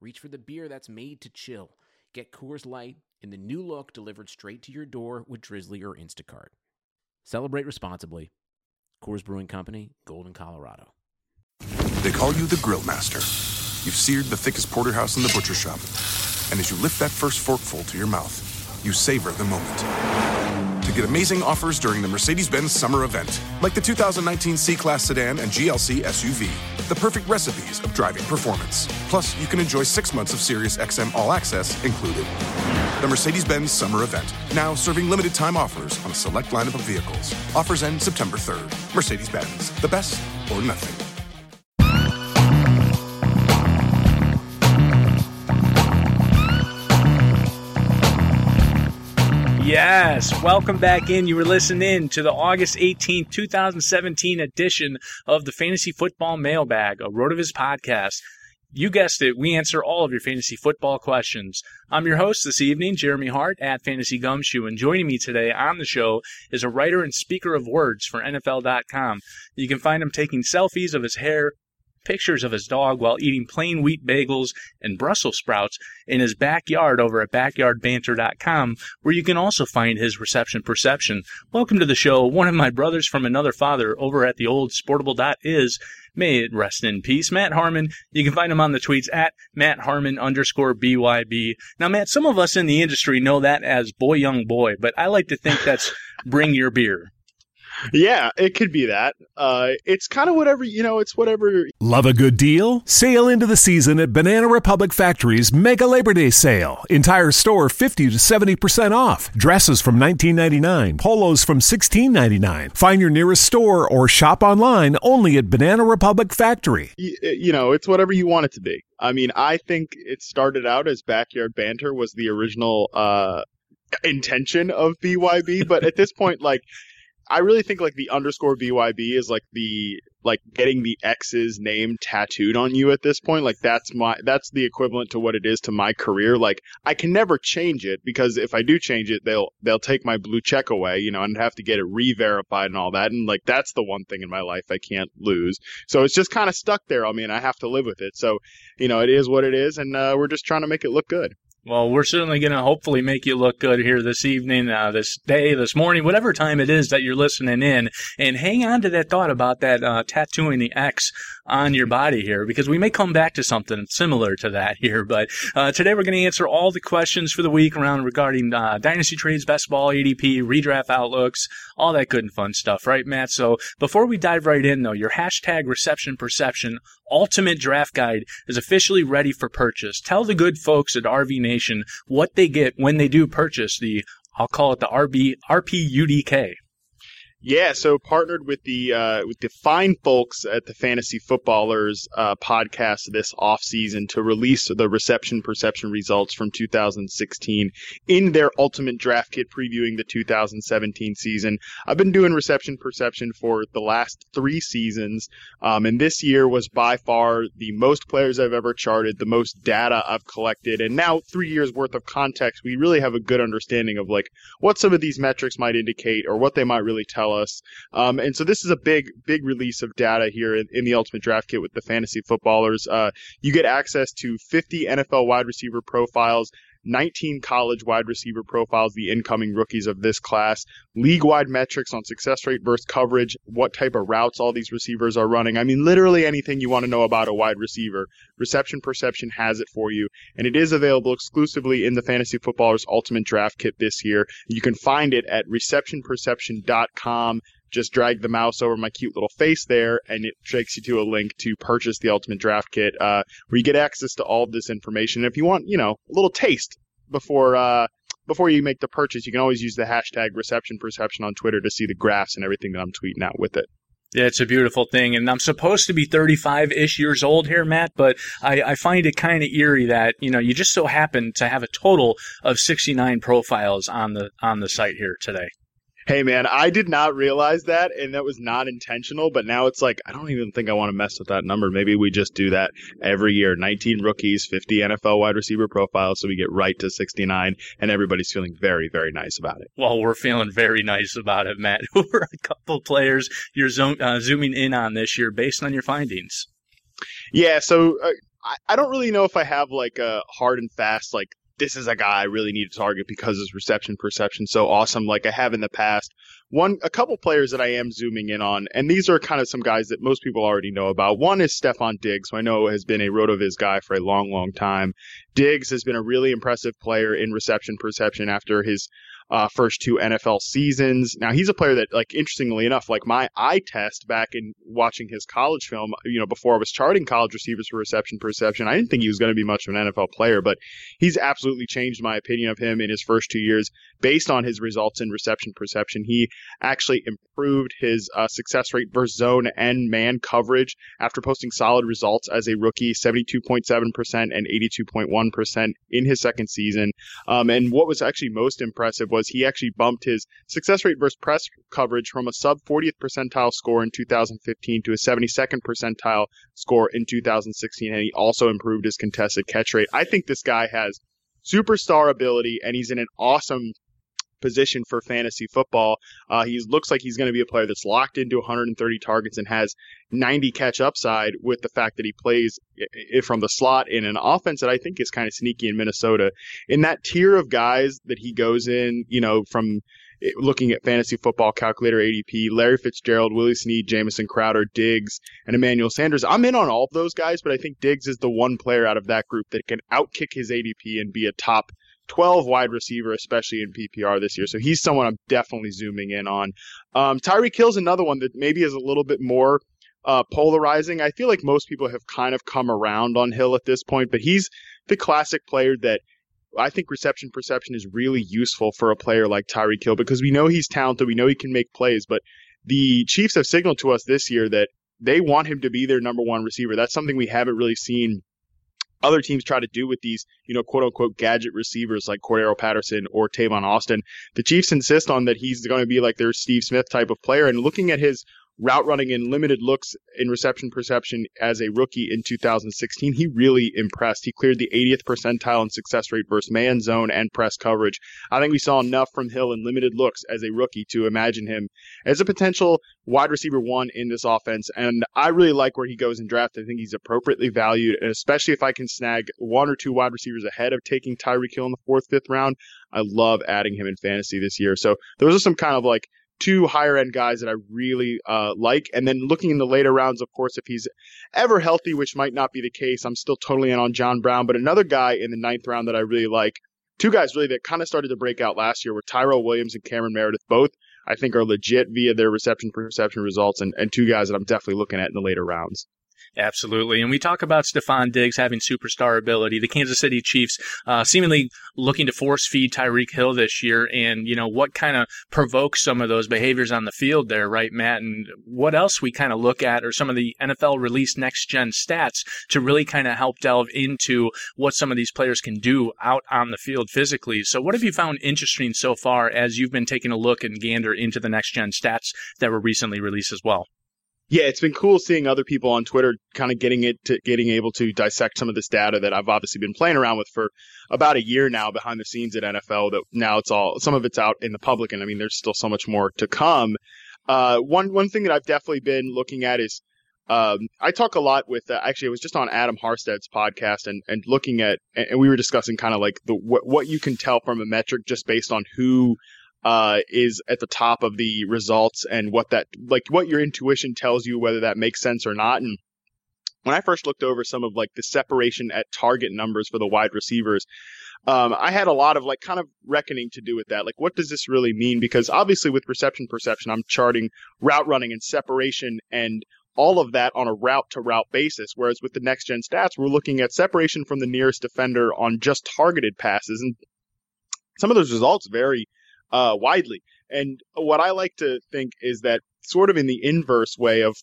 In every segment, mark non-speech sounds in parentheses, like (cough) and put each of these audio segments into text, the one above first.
reach for the beer that's made to chill. Get Coors Light in the new look delivered straight to your door with Drizzly or Instacart. Celebrate responsibly. Coors Brewing Company, Golden, Colorado. They call you the Grill Master. You've seared the thickest porterhouse in the butcher shop. And as you lift that first forkful to your mouth, you savor the moment. Get amazing offers during the Mercedes Benz summer event, like the 2019 C Class sedan and GLC SUV, the perfect recipes of driving performance. Plus, you can enjoy six months of Sirius XM All Access included. The Mercedes Benz summer event, now serving limited time offers on a select lineup of vehicles. Offers end September 3rd. Mercedes Benz, the best or nothing. Yes, welcome back in. You were listening to the August 18th, 2017 edition of the Fantasy Football Mailbag, a Rotoviz podcast. You guessed it, we answer all of your fantasy football questions. I'm your host this evening, Jeremy Hart at Fantasy Gumshoe, and joining me today on the show is a writer and speaker of words for NFL.com. You can find him taking selfies of his hair, pictures of his dog while eating plain wheat bagels and Brussels sprouts in his backyard over at backyardbanter.com, where you can also find his reception perception. Welcome to the show, one of my brothers from another father over at the old sportable.is. May it rest in peace. Matt Harmon, you can find him on the tweets at Matt Harmon underscore BYB. Now, Matt, some of us in the industry know that as boy young boy, but I like to think that's (laughs) bring your beer. Yeah, it could be that. Uh, it's kind of whatever, you know, it's whatever. Love a good deal? Sail into the season at Banana Republic Factory's Mega Labor Day Sale. Entire store 50 to 70% off. Dresses from 19.99, polos from 16.99. Find your nearest store or shop online only at Banana Republic Factory. You, you know, it's whatever you want it to be. I mean, I think it started out as backyard banter was the original uh, intention of BYB, but at this point, like, I really think like the underscore BYB is like the like getting the X's name tattooed on you at this point. Like that's my that's the equivalent to what it is to my career. Like I can never change it because if I do change it, they'll they'll take my blue check away, you know, and have to get it re-verified and all that. And like that's the one thing in my life I can't lose. So it's just kind of stuck there on me, and I have to live with it. So you know, it is what it is, and uh, we're just trying to make it look good. Well, we're certainly going to hopefully make you look good here this evening, uh, this day, this morning, whatever time it is that you're listening in. And hang on to that thought about that uh, tattooing the X on your body here, because we may come back to something similar to that here. But uh, today we're going to answer all the questions for the week around regarding uh, dynasty trades, best ball, ADP, redraft outlooks, all that good and fun stuff, right, Matt? So before we dive right in, though, your hashtag reception perception ultimate draft guide is officially ready for purchase. Tell the good folks at RV Nation what they get when they do purchase the, I'll call it the RB, RPUDK. Yeah, so partnered with the uh, with the fine folks at the Fantasy Footballers uh, podcast this off season to release the reception perception results from 2016 in their Ultimate Draft Kit previewing the 2017 season. I've been doing reception perception for the last three seasons, um, and this year was by far the most players I've ever charted, the most data I've collected, and now three years worth of context. We really have a good understanding of like what some of these metrics might indicate or what they might really tell us. Um, and so this is a big, big release of data here in, in the Ultimate Draft Kit with the fantasy footballers. Uh, you get access to 50 NFL wide receiver profiles. 19 college wide receiver profiles, the incoming rookies of this class, league wide metrics on success rate versus coverage, what type of routes all these receivers are running. I mean, literally anything you want to know about a wide receiver, Reception Perception has it for you. And it is available exclusively in the Fantasy Footballers Ultimate Draft Kit this year. You can find it at receptionperception.com just drag the mouse over my cute little face there, and it takes you to a link to purchase the Ultimate Draft Kit, uh, where you get access to all of this information. And if you want, you know, a little taste before uh, before you make the purchase, you can always use the hashtag Reception Perception on Twitter to see the graphs and everything that I'm tweeting out with it. Yeah, it's a beautiful thing. And I'm supposed to be 35 ish years old here, Matt, but I, I find it kind of eerie that, you know, you just so happen to have a total of 69 profiles on the, on the site here today. Hey man, I did not realize that, and that was not intentional. But now it's like I don't even think I want to mess with that number. Maybe we just do that every year: 19 rookies, 50 NFL wide receiver profiles, so we get right to 69, and everybody's feeling very, very nice about it. Well, we're feeling very nice about it, Matt. (laughs) Who are a couple players you're zo- uh, zooming in on this year based on your findings? Yeah, so uh, I, I don't really know if I have like a hard and fast like this is a guy I really need to target because his reception perception so awesome, like I have in the past. One, a couple players that I am zooming in on, and these are kind of some guys that most people already know about. One is Stefon Diggs, who I know has been a RotoViz guy for a long, long time. Diggs has been a really impressive player in reception perception after his uh, first two NFL seasons. Now he's a player that, like, interestingly enough, like my eye test back in watching his college film, you know, before I was charting college receivers for reception perception, I didn't think he was going to be much of an NFL player, but he's absolutely changed my opinion of him in his first two years based on his results in reception perception. He actually improved his uh, success rate versus zone and man coverage after posting solid results as a rookie, 72.7% and 82.1% in his second season. Um, and what was actually most impressive was he actually bumped his success rate versus press coverage from a sub 40th percentile score in 2015 to a 72nd percentile score in 2016. And he also improved his contested catch rate. I think this guy has superstar ability and he's in an awesome position for fantasy football. Uh, he looks like he's going to be a player that's locked into 130 targets and has 90 catch upside with the fact that he plays from the slot in an offense that I think is kind of sneaky in Minnesota. In that tier of guys that he goes in, you know, from looking at fantasy football calculator ADP, Larry Fitzgerald, Willie Snead, Jamison Crowder, Diggs, and Emmanuel Sanders. I'm in on all of those guys, but I think Diggs is the one player out of that group that can outkick his ADP and be a top 12 wide receiver, especially in PPR this year. So he's someone I'm definitely zooming in on. Um, Tyreek Hill's another one that maybe is a little bit more uh, polarizing. I feel like most people have kind of come around on Hill at this point, but he's the classic player that I think reception perception is really useful for a player like Tyreek Hill because we know he's talented, we know he can make plays, but the Chiefs have signaled to us this year that they want him to be their number one receiver. That's something we haven't really seen other teams try to do with these, you know, quote unquote gadget receivers like Cordarrelle Patterson or Tavon Austin. The Chiefs insist on that he's going to be like their Steve Smith type of player. And looking at his route running and limited looks in reception perception as a rookie in 2016, he really impressed. He cleared the 80th percentile in success rate versus man zone and press coverage. I think we saw enough from Hill in limited looks as a rookie to imagine him as a potential wide receiver one in this offense. And I really like where he goes in draft. I think he's appropriately valued, and especially if I can snag one or two wide receivers ahead of taking Tyreek Hill in the fourth, fifth round. I love adding him in fantasy this year. So those are some kind of like two higher end guys that I really uh, like. And then looking in the later rounds, of course, if he's ever healthy, which might not be the case, I'm still totally in on John Brown. But another guy in the ninth round that I really like, two guys really that kind of started to break out last year were Tyrell Williams and Cameron Meredith. Both I think are legit via their reception perception results, and, and two guys that I'm definitely looking at in the later rounds. Absolutely. And we talk about Stefon Diggs having superstar ability. The Kansas City Chiefs uh, seemingly looking to force feed Tyreek Hill this year. And, you know, what kind of provokes some of those behaviors on the field there, right, Matt? And what else we kind of look at are some of the NFL released next gen stats to really kind of help delve into what some of these players can do out on the field physically. So, what have you found interesting so far as you've been taking a look and gander into the next gen stats that were recently released as well? Yeah, it's been cool seeing other people on Twitter kind of getting it to getting able to dissect some of this data that I've obviously been playing around with for about a year now behind the scenes at NFL that now it's all some of it's out in the public and I mean there's still so much more to come. Uh, one one thing that I've definitely been looking at is um, I talk a lot with uh, actually it was just on Adam Harstad's podcast and and looking at and we were discussing kind of like the what what you can tell from a metric just based on who uh, is at the top of the results and what that like what your intuition tells you whether that makes sense or not. And when I first looked over some of like the separation at target numbers for the wide receivers, um, I had a lot of like kind of reckoning to do with that. Like, what does this really mean? Because obviously, with reception perception, I'm charting route running and separation and all of that on a route to route basis. Whereas with the next gen stats, we're looking at separation from the nearest defender on just targeted passes. And some of those results vary uh, widely. And what I like to think is that sort of in the inverse way of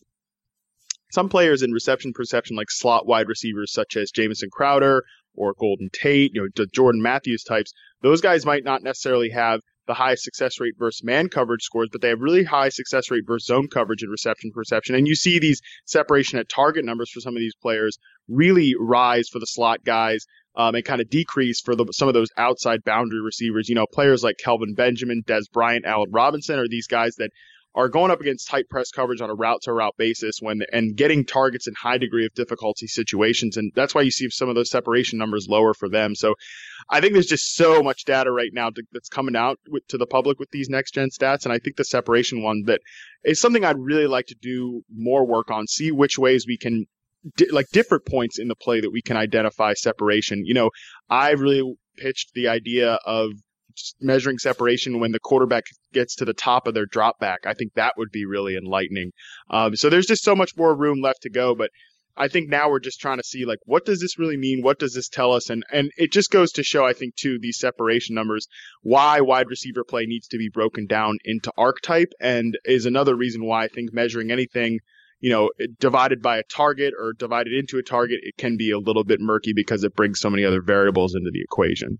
some players in reception perception, like slot wide receivers such as Jamison Crowder or Golden Tate, you know, the Jordan Matthews types, those guys might not necessarily have the highest success rate versus man coverage scores, but they have really high success rate versus zone coverage and reception perception. And you see these separation at target numbers for some of these players really rise for the slot guys. Um, and kind of decrease for the, some of those outside boundary receivers. You know, players like Kelvin Benjamin, Dez Bryant, Allen Robinson are these guys that are going up against tight press coverage on a route to route basis when and getting targets in high degree of difficulty situations and that's why you see some of those separation numbers lower for them so i think there's just so much data right now to, that's coming out with, to the public with these next gen stats and i think the separation one that is something i'd really like to do more work on see which ways we can di- like different points in the play that we can identify separation you know i really pitched the idea of measuring separation when the quarterback gets to the top of their drop back. I think that would be really enlightening. Um, so there's just so much more room left to go, but I think now we're just trying to see like what does this really mean? What does this tell us? And and it just goes to show I think too these separation numbers why wide receiver play needs to be broken down into archetype and is another reason why I think measuring anything you know divided by a target or divided into a target it can be a little bit murky because it brings so many other variables into the equation.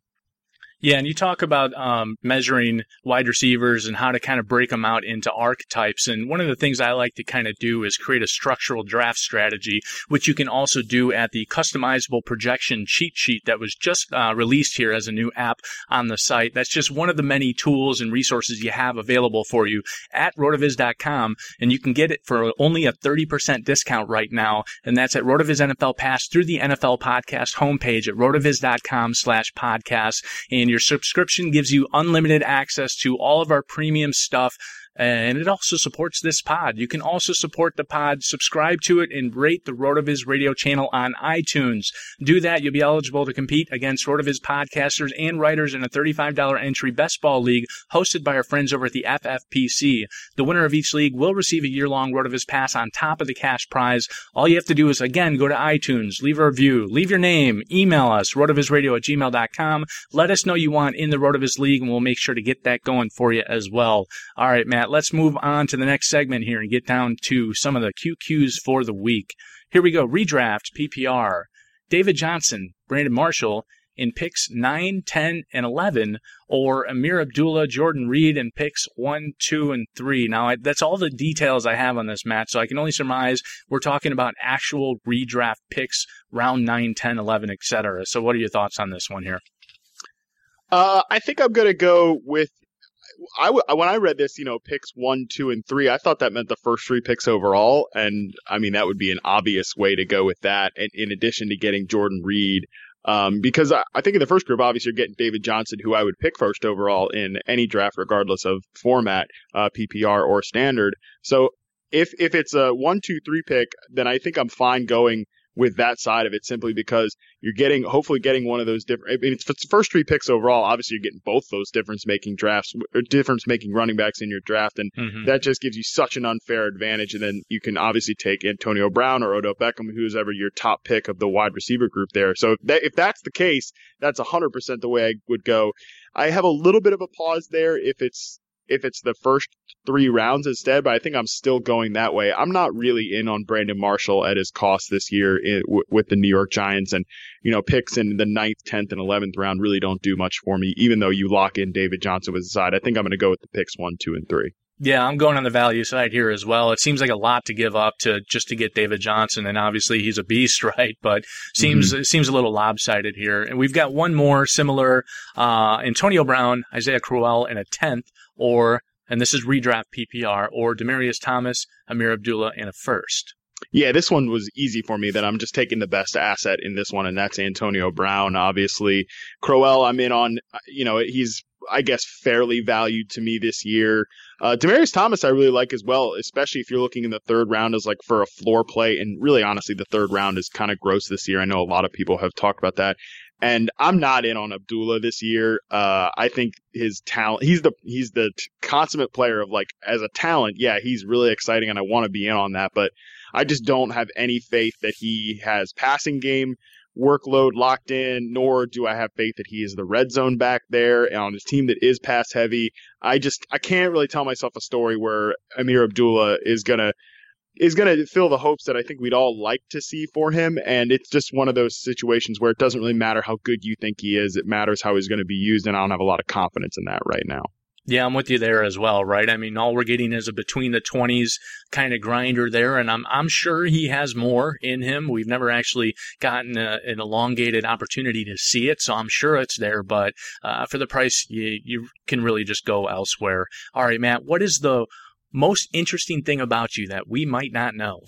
Yeah, and you talk about um, measuring wide receivers and how to kind of break them out into archetypes. And one of the things I like to kind of do is create a structural draft strategy, which you can also do at the customizable projection cheat sheet that was just uh, released here as a new app on the site. That's just one of the many tools and resources you have available for you at rotoviz.com. And you can get it for only a 30% discount right now. And that's at Rotoviz NFL Pass through the NFL podcast homepage at rotoviz.com slash podcast. And and your subscription gives you unlimited access to all of our premium stuff and it also supports this pod. You can also support the pod, subscribe to it, and rate the RotoViz radio channel on iTunes. Do that, you'll be eligible to compete against RotoViz podcasters and writers in a $35 entry best ball league hosted by our friends over at the FFPC. The winner of each league will receive a year-long RotoViz pass on top of the cash prize. All you have to do is, again, go to iTunes, leave a review, leave your name, email us, rotovizradio at gmail.com. Let us know you want in the RotoViz league, and we'll make sure to get that going for you as well. All right, Matt let's move on to the next segment here and get down to some of the QQs for the week. Here we go. Redraft PPR. David Johnson, Brandon Marshall in picks 9, 10, and 11, or Ameer Abdullah, Jordan Reed in picks 1, 2, and 3. Now, that's all the details I have on this match, so I can only surmise we're talking about actual redraft picks, round 9, 10, 11, etc. So, what are your thoughts on this one here? Uh, I think I'm going to go with I w- when I read this, you know, picks one, two, and three, I thought that meant the first three picks overall, and I mean that would be an obvious way to go with that. And in addition to getting Jordan Reed, um, because I, I, think in the first group, obviously, you're getting David Johnson, who I would pick first overall in any draft, regardless of format, uh, PPR or standard. So if if it's a one, two, three pick, then I think I'm fine going with that side of it simply because you're getting hopefully getting one of those different. I mean, it's, it's the first three picks overall. Obviously, you're getting both those difference making drafts or difference making running backs in your draft, and mm-hmm. that just gives you such an unfair advantage. And then you can obviously take Antonio Brown or Odell Beckham, who's ever your top pick of the wide receiver group there. So if, that, if that's the case, that's 100% the way I would go. I have a little bit of a pause there if it's if it's the first three rounds instead, but I think I'm still going that way. I'm not really in on Brandon Marshall at his cost this year in, w- with the New York Giants, and you know picks in the ninth, tenth, and eleventh round really don't do much for me. Even though you lock in David Johnson with the side, I think I'm going to go with the picks one, two, and three. Yeah, I'm going on the value side here as well. It seems like a lot to give up to just to get David Johnson, and obviously he's a beast, (laughs) right? But seems mm-hmm. seems a little lopsided here. And we've got one more similar: uh, Antonio Brown, Isaiah Crowell and a tenth, or and this is redraft PPR, or Demaryius Thomas, Ameer Abdullah and a first. Yeah, this one was easy for me that I'm just taking the best asset in this one, and that's Antonio Brown. Obviously, Crowell, I'm in on, you know, he's, I guess, fairly valued to me this year. Uh, Demaryius Thomas, I really like as well, especially if you're looking in the third round as like for a floor play. And really, honestly, the third round is kind of gross this year. I know a lot of people have talked about that. And I'm not in on Abdullah this year. Uh, I think his talent, he's the, he's the consummate player of like, as a talent, yeah, he's really exciting and I want to be in on that, but I just don't have any faith that he has passing game workload locked in, nor do I have faith that he is the red zone back there on his team that is pass heavy. I just I can't really tell myself a story where Ameer Abdullah is gonna is to fill the hopes that I think we'd all like to see for him. And it's just one of those situations where it doesn't really matter how good you think he is. It matters how he's to be used. And I don't have a lot of confidence in that right now. Yeah, I'm with you there as well, right? I mean, all we're getting is a between the 20s kind of grinder there, and I'm I'm sure he has more in him. We've never actually gotten a, an elongated opportunity to see it, so I'm sure it's there. But uh, for the price, you you can really just go elsewhere. All right, Matt, what is the most interesting thing about you that we might not know?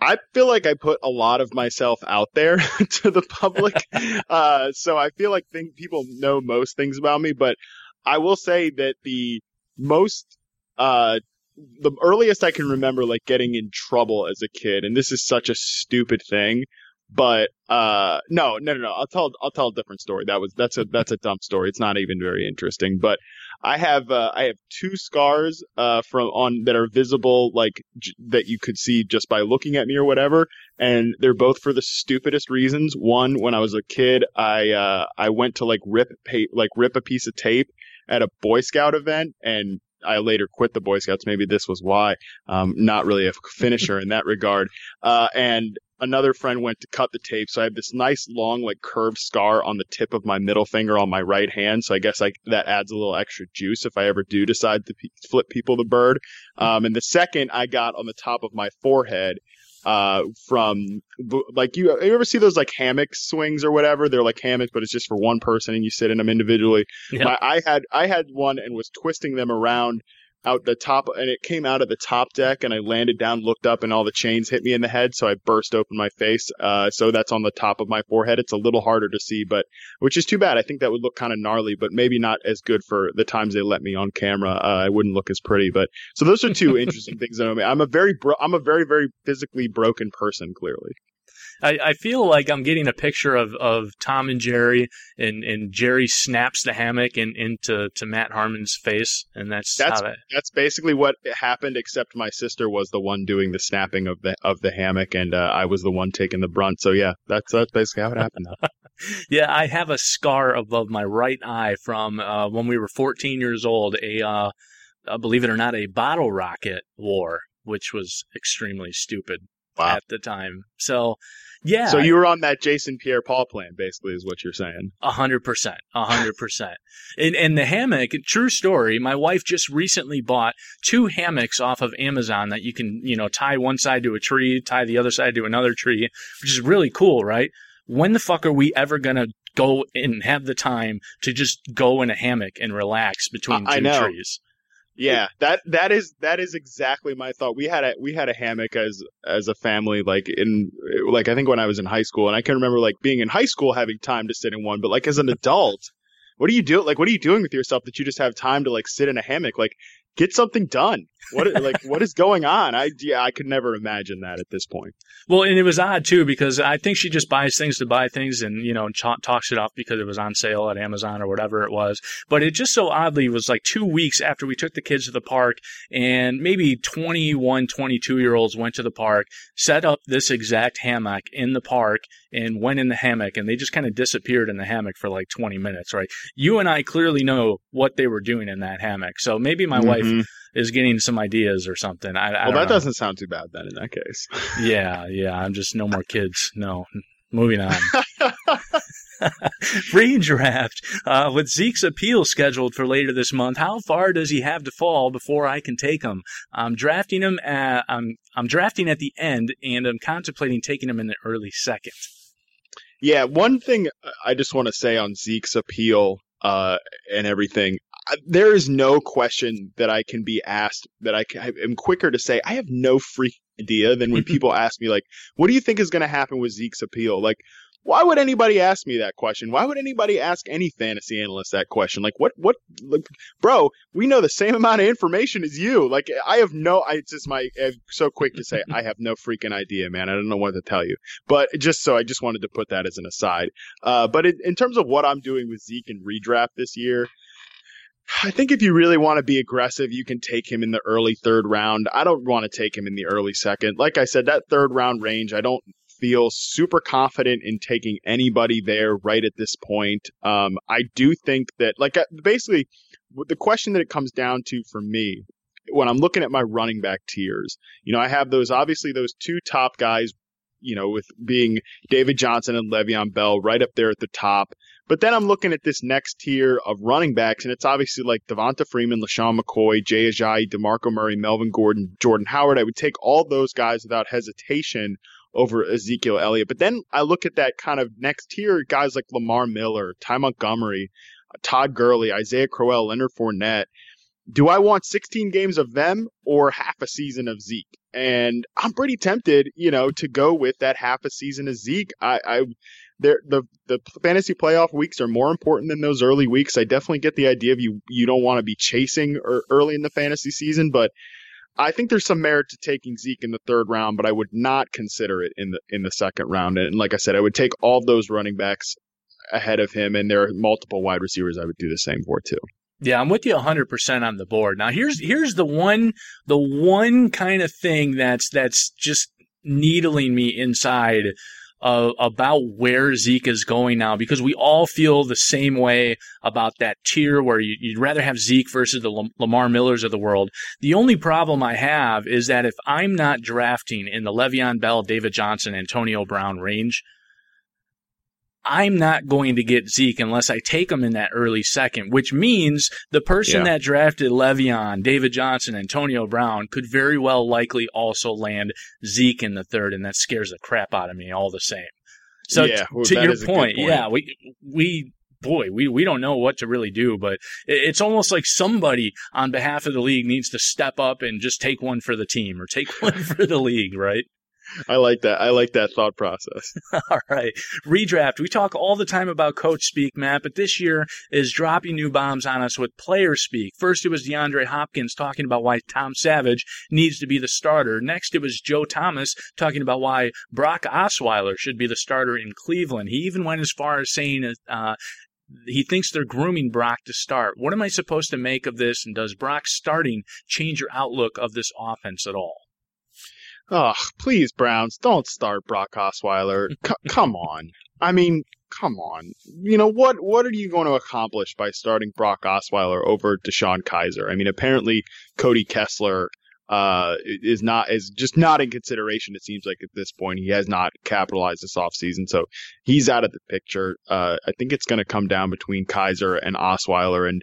I feel like I put a lot of myself out there (laughs) to the public. (laughs) uh, so I feel like think people know most things about me, but I will say that the most, uh, the earliest I can remember like getting in trouble as a kid, and this is such a stupid thing, but uh, no, no, no, no. I'll tell I'll tell a different story. That was that's a that's a dumb story. It's not even very interesting. But I have uh, I have two scars uh, from on that are visible, like j- that you could see just by looking at me or whatever, and they're both for the stupidest reasons. One, when I was a kid, I uh, I went to like rip pa- like rip a piece of tape at a Boy Scout event, and I later quit the Boy Scouts. Maybe this was why. Um, not really a finisher in that regard. Uh, and another friend went to cut the tape. So I have this nice long, like curved scar on the tip of my middle finger on my right hand. So I guess I, that adds a little extra juice if I ever do decide to flip people the bird. Um, and the second I got on the top of my forehead, uh, from like you, you ever see those like hammock swings or whatever? They're like hammocks, but it's just for one person and you sit in them individually. Yeah. My, I had, I had one and was twisting them around out the top and it came out of the top deck and I landed down, looked up and all the chains hit me in the head. So I burst open my face. Uh, so that's on the top of my forehead. It's a little harder to see, but which is too bad. I think that would look kind of gnarly, but maybe not as good for the times they let me on camera. Uh, I wouldn't look as pretty, but so those are two (laughs) interesting things that I mean. I'm a very, bro- I'm a very, very physically broken person, clearly. I, I feel like I'm getting a picture of, of Tom and Jerry, and, and Jerry snaps the hammock in, into to Matt Harmon's face, and that's, That's that. that's basically what happened. Except my sister was the one doing the snapping of the of the hammock, and uh, I was the one taking the brunt. So yeah, that's that's basically how it happened. (laughs) (laughs) Yeah, I have a scar above my right eye from uh, when we were 14 years old. A uh, uh, believe it or not, a bottle rocket war, which was extremely stupid Wow. at the time. So, yeah, So you were on that Jason Pierre-Paul plan, basically, is what you're saying. A hundred percent, a hundred percent. And and the hammock, true story. My wife just recently bought two hammocks off of Amazon that you can, you know, tie one side to a tree, tie the other side to another tree, which is really cool, right? When the fuck are we ever gonna go and have the time to just go in a hammock and relax between I- I two know. trees? Yeah, that that is that is exactly my thought. We had a we had a hammock as as a family, like in like I think when I was in high school, and I can remember like being in high school having time to sit in one, but like as an adult, what do you do? Like, what are you doing with yourself that you just have time to like sit in a hammock? Like, get something done. What like what is going on? I yeah, I could never imagine that at this point. Well, and it was odd too because I think she just buys things to buy things and you know ch- talks it off because it was on sale at Amazon or whatever it was. But it just so oddly was like two weeks after we took the kids to the park, and maybe 21, 22 year olds went to the park, set up this exact hammock in the park, and went in the hammock, and they just kind of disappeared in the hammock for like 20 minutes. Right? You and I clearly know what they were doing in that hammock, so maybe my wife Mhm. Is getting some ideas or something. I, I Well, that know. doesn't sound too bad then in that case. (laughs) Yeah, yeah. I'm just no more kids. No. Moving on. (laughs) Redraft. Uh, with Zeke's appeal scheduled for later this month, how far does he have to fall before I can take him? I'm drafting him. At, I'm I'm drafting at the end, and I'm contemplating taking him in the early second. Yeah, one thing I just want to say on Zeke's appeal uh, and everything, there is no question that I can be asked that I, can, I am quicker to say I have no freak idea than when (laughs) people ask me like, "What do you think is going to happen with Zeke's appeal?" Like, why would anybody ask me that question? Why would anybody ask any fantasy analyst that question? Like, what, what, like, bro, we know the same amount of information as you. Like, I have no, I it's just my, I'm so quick to say, (laughs) I have no freaking idea, man. I don't know what to tell you. But just so I just wanted to put that as an aside. Uh, but in, in terms of what I'm doing with Zeke and redraft this year, I think if you really want to be aggressive, you can take him in the early third round. I don't want to take him in the early second. Like I said, that third round range, I don't feel super confident in taking anybody there right at this point. Um, I do think that, like, uh, basically, the question that it comes down to for me when I'm looking at my running back tiers, you know, I have those obviously those two top guys, you know, with being David Johnson and Le'Veon Bell right up there at the top. But then I'm looking at this next tier of running backs, and it's obviously like Devonta Freeman, LeSean McCoy, Jay Ajayi, DeMarco Murray, Melvin Gordon, Jordan Howard. I would take all those guys without hesitation over Ezekiel Elliott. But then I look at that kind of next tier, guys like Lamar Miller, Ty Montgomery, Todd Gurley, Isaiah Crowell, Leonard Fournette. Do I want 16 games of them or half a season of Zeke? And I'm pretty tempted, you know, to go with that half a season of Zeke. I, I the the fantasy playoff weeks are more important than those early weeks. I definitely get the idea of you you don't want to be chasing early in the fantasy season, but I think there's some merit to taking Zeke in the third round, but I would not consider it in the in the second round. And like I said, I would take all those running backs ahead of him, and there are multiple wide receivers I would do the same for too. Yeah, I'm with you 100% on the board. Now here's here's the one the one kind of thing that's that's just needling me inside uh, about where Zeke is going now because we all feel the same way about that tier where you, would rather have Zeke versus the Lamar Millers of the world. The only problem I have is that if I'm not drafting in the Le'Veon Bell, David Johnson, Antonio Brown range, I'm not going to get Zeke unless I take him in that early second, which means the person yeah. that drafted Le'Veon, David Johnson, Antonio Brown could very well likely also land Zeke in the third, and that scares the crap out of me all the same. So yeah, well, to your point, point, yeah, we we boy, we, we don't know what to really do, but it's almost like somebody on behalf of the league needs to step up and just take one for the team or take (laughs) one for the league, right? I like that. I like that thought process. (laughs) all right. Redraft. We talk all the time about coach speak, Matt, but this year is dropping new bombs on us with player speak. First, it was DeAndre Hopkins talking about why Tom Savage needs to be the starter. Next, it was Joe Thomas talking about why Brock Osweiler should be the starter in Cleveland. He even went as far as saying, uh, he thinks they're grooming Brock to start. What am I supposed to make of this? And does Brock starting change your outlook of this offense at all? Oh, please, Browns, don't start Brock Osweiler. C- (laughs) come on. I mean, come on. You know what? What are you going to accomplish by starting Brock Osweiler over DeShone Kizer? I mean, apparently Cody Kessler uh, is not is just not in consideration. It seems like at this point he has not capitalized this offseason, so he's out of the picture. Uh, I think it's going to come down between Kaiser and Osweiler, and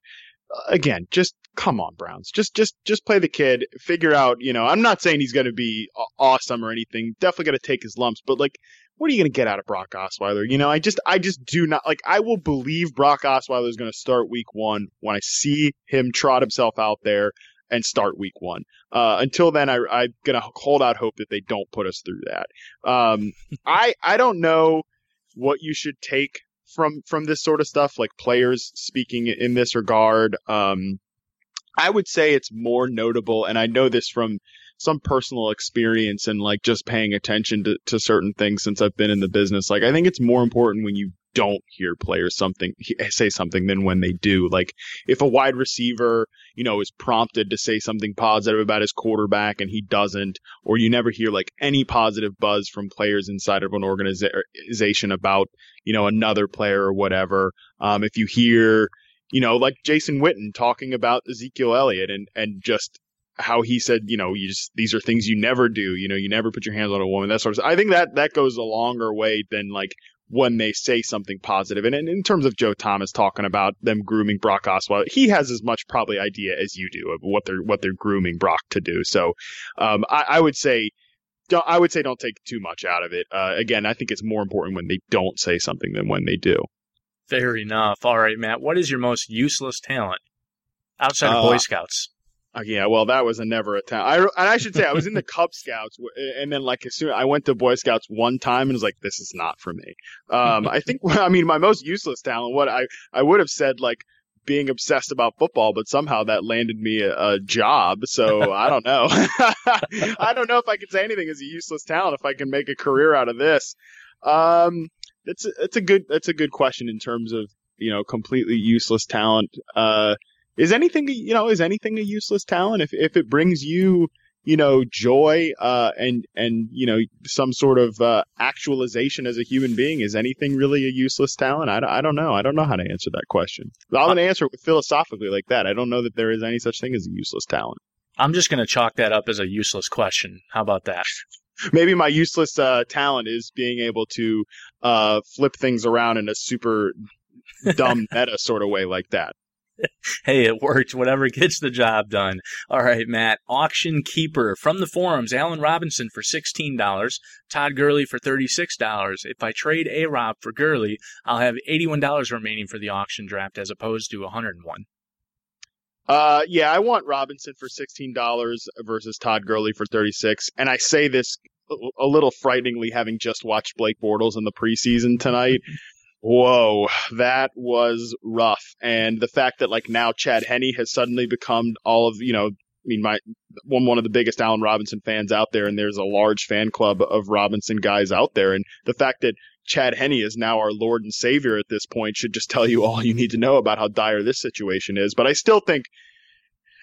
again, just come on, Browns. Just just just play the kid. Figure out, you know, I'm not saying he's going to be awesome or anything. Definitely going to take his lumps, but like what are you going to get out of Brock Osweiler? You know, I just I just do not like I will believe Brock Osweiler is going to start week 1 when I see him trot himself out there and start week 1. Uh, until then I I'm going to hold out hope that they don't put us through that. Um I I don't know what you should take from from this sort of stuff like players speaking in this regard um I would say it's more notable, and I know this from some personal experience and like just paying attention to, to certain things since I've been in the business. Like I think it's more important when you don't hear players something say something than when they do. Like if a wide receiver, you know, is prompted to say something positive about his quarterback and he doesn't, or you never hear like any positive buzz from players inside of an organization about, you know, another player or whatever. Um, if you hear you know, like Jason Witten talking about Ezekiel Elliott and, and just how he said, you know, you just, these are things you never do. You know, you never put your hands on a woman, that sort of stuff. I think that, that goes a longer way than like when they say something positive. And in, in terms of Joe Thomas talking about them grooming Brock Osweiler, he has as much probably idea as you do of what they're, what they're grooming Brock to do. So, um, I, I would say, don't, I would say don't take too much out of it. Uh, again, I think it's more important when they don't say something than when they do. Fair enough. All right, Matt. What is your most useless talent outside of uh, Boy Scouts? Uh, yeah, well, that was a never a talent. I and I should say I was in the (laughs) Cub Scouts, and then like as soon I went to Boy Scouts one time and was like, this is not for me. Um, I think (laughs) I mean my most useless talent. What I I would have said like being obsessed about football, but somehow that landed me a, a job. So I don't know. (laughs) I don't know if I can say anything as a useless talent if I can make a career out of this. Um, it's a, it's a good that's a good question in terms of you know completely useless talent. Uh, is anything you know is anything a useless talent if if it brings you you know, joy, uh, and, and, you know, some sort of, uh, actualization as a human being? Is anything really a useless talent? I, I don't know. I don't know how to answer that question. I'm going to answer it philosophically like that. I don't know that there is any such thing as a useless talent. I'm just going to chalk that up as a useless question. How about that? (laughs) Maybe my useless, uh, talent is being able to, uh, flip things around in a super dumb (laughs) meta sort of way like that. (laughs) hey, it worked. Whatever gets the job done. All right, Matt. Auction Keeper from the forums. Allen Robinson for $16. Todd Gurley for $36. If I trade A Rob for Gurley, I'll have $81 remaining for the auction draft as opposed to 101 uh, yeah, I want Robinson for sixteen dollars versus Todd Gurley for thirty six, and I say this a little frighteningly, having just watched Blake Bortles in the preseason tonight. (laughs) Whoa, that was rough. And the fact that like now Chad Henne has suddenly become all of, you know, I mean, my one one of the biggest Allen Robinson fans out there, and there's a large fan club of Robinson guys out there. And the fact that Chad Henne is now our Lord and Savior at this point should just tell you all you need to know about how dire this situation is. But I still think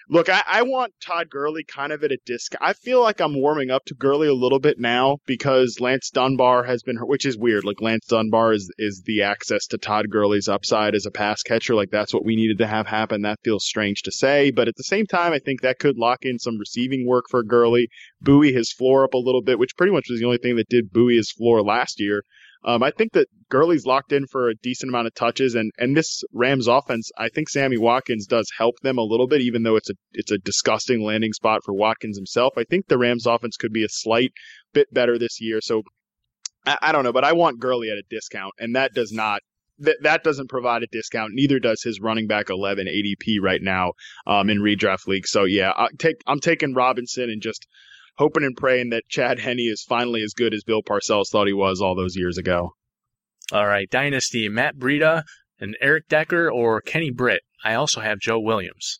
Look, I, I, want Todd Gurley kind of at a disc. I feel like I'm warming up to Gurley a little bit now because Lance Dunbar has been, which is weird. Like Lance Dunbar is is the access to Todd Gurley's upside as a pass catcher. Like that's what we needed to have happen. That feels strange to say, but at the same time, I think that could lock in some receiving work for Gurley, buoy his floor up a little bit, which pretty much was the only thing that did buoy his floor last year. Um, I think that Gurley's locked in for a decent amount of touches, and and this Rams offense, I think Sammy Watkins does help them a little bit, even though it's a it's a disgusting landing spot for Watkins himself. I think the Rams offense could be a slight bit better this year. So I, I don't know, but I want Gurley at a discount, and that does not that that doesn't provide a discount. Neither does his running back 11 ADP right now um, in redraft league. So yeah, I take I'm taking Robinson and just hoping and praying that Chad Henne is finally as good as Bill Parcells thought he was all those years ago. All right, Dynasty, Matt Breida and Eric Decker or Kenny Britt. I also have Joe Williams.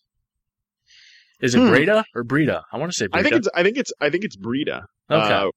Is it hmm. Breida or Breida? I want to say Breida. I think it's I think it's I think it's Breida. Okay. Uh,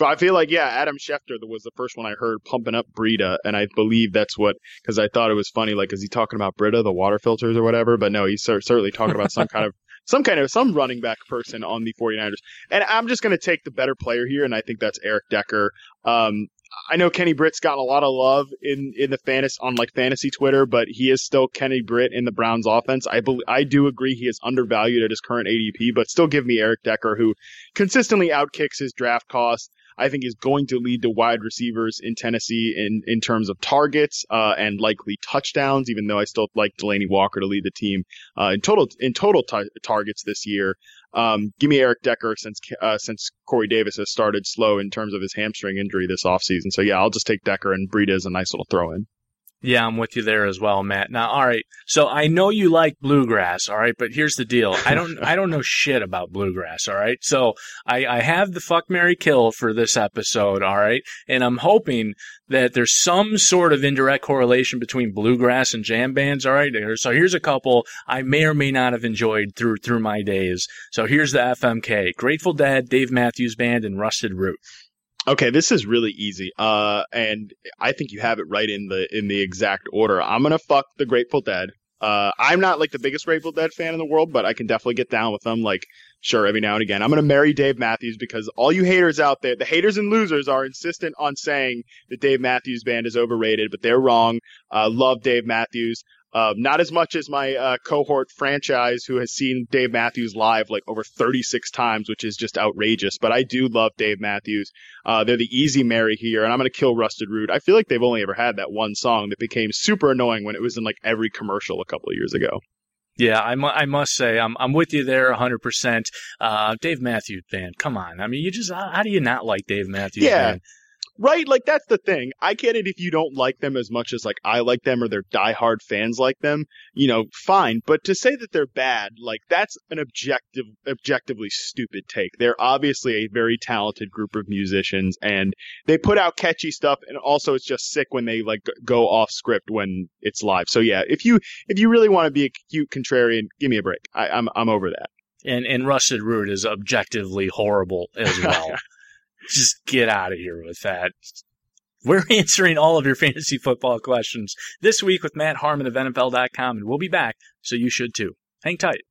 I feel like yeah, Adam Schefter was the first one I heard pumping up Breida, and I believe that's what because I thought it was funny. Like, is he talking about Brita, the water filters or whatever? But no, he's certainly talking about some kind of some kind of some running back person on the 49ers. And I'm just going to take the better player here, and I think that's Eric Decker. Um, I know Kenny Britt's gotten a lot of love in in the fantasy on like fantasy Twitter, but he is still Kenny Britt in the Browns offense. I believe I do agree he is undervalued at his current ADP, but still give me Eric Decker, who consistently outkicks his draft costs. I think is going to lead to wide receivers in Tennessee in, in terms of targets uh, and likely touchdowns. Even though I still like Delanie Walker to lead the team uh, in total in total t- targets this year. Um, give me Eric Decker since uh, since Corey Davis has started slow in terms of his hamstring injury this offseason. So yeah, I'll just take Decker and Breida as a nice little throw in. Yeah, I'm with you there as well, Matt. Now, all right. So I know you like bluegrass, all right, but here's the deal. I don't (laughs) I don't know shit about bluegrass, all right? So I, I have the fuck Marry Kill for this episode, all right? And I'm hoping that there's some sort of indirect correlation between bluegrass and jam bands, all right? So here's a couple I may or may not have enjoyed through through my days. So here's the FMK. Grateful Dead, Dave Matthews Band, and Rusted Root. Okay, this is really easy. Uh, and I think you have it right in the in the exact order. I'm gonna fuck the Grateful Dead. Uh, I'm not like the biggest Grateful Dead fan in the world, but I can definitely get down with them. Like, sure, every now and again. I'm gonna marry Dave Matthews because all you haters out there, the haters and losers, are insistent on saying that Dave Matthews Band is overrated, but they're wrong. Uh, love Dave Matthews. Uh, not as much as my uh, cohort franchise, who has seen Dave Matthews live like over 36 times, which is just outrageous. But I do love Dave Matthews. Uh, they're the easy marry here, and I'm going to kill Rusted Root. I feel like they've only ever had that one song that became super annoying when it was in like every commercial a couple of years ago. Yeah, I, mu- I must say I'm I'm with you there 100. percent uh, Dave Matthews Band, come on. I mean, you just how, how do you not like Dave Matthews? Yeah, Band? Right? Like that's the thing. I get it if you don't like them as much as like I like them or they're diehard fans like them, you know, fine. But to say that they're bad, like that's an objective objectively stupid take. They're obviously a very talented group of musicians and they put out catchy stuff and also it's just sick when they like go off script when it's live. So yeah, if you if you really want to be a cute contrarian, give me a break. I, I'm I'm over that. And and Rusted Root is objectively horrible as (laughs) well. Just get out of here with that. We're (laughs) answering all of your fantasy football questions this week with Matt Harmon of NFL.com, and we'll be back, so you should too. Hang tight.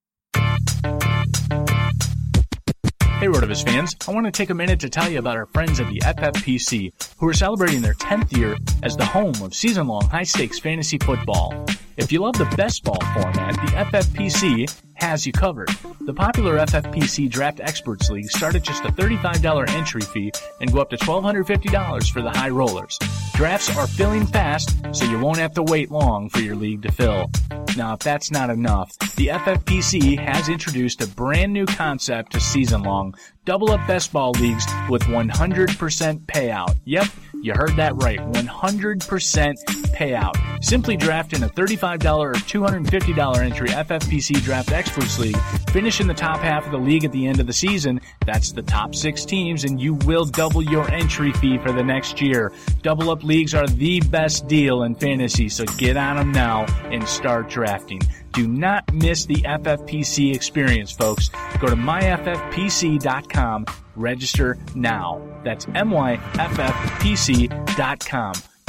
Hey, Rotoviz fans, I want to take a minute to tell you about our friends at the FFPC, who are celebrating their 10th year as the home of season long high stakes fantasy football. If you love the best ball format, the FFPC has you covered. The popular FFPC Draft Experts League start at just a $35 entry fee and go up to $1,250 for the high rollers. Drafts are filling fast, so you won't have to wait long for your league to fill. Now, if that's not enough, the FFPC has introduced a brand new concept to season long double up best ball leagues with 100% payout. Yep, you heard that right. 100% payout. Simply draft in a $35 or $250 entry FFPC Draft Experts League. Finish in the top half of the league at the end of the season. That's the top six teams, and you will double your entry fee for the next year. Double up leagues are the best deal in fantasy, so get on them now and start drafting. Do not miss the FFPC experience, folks. Go to myffpc.com. Register now. That's myffpc.com.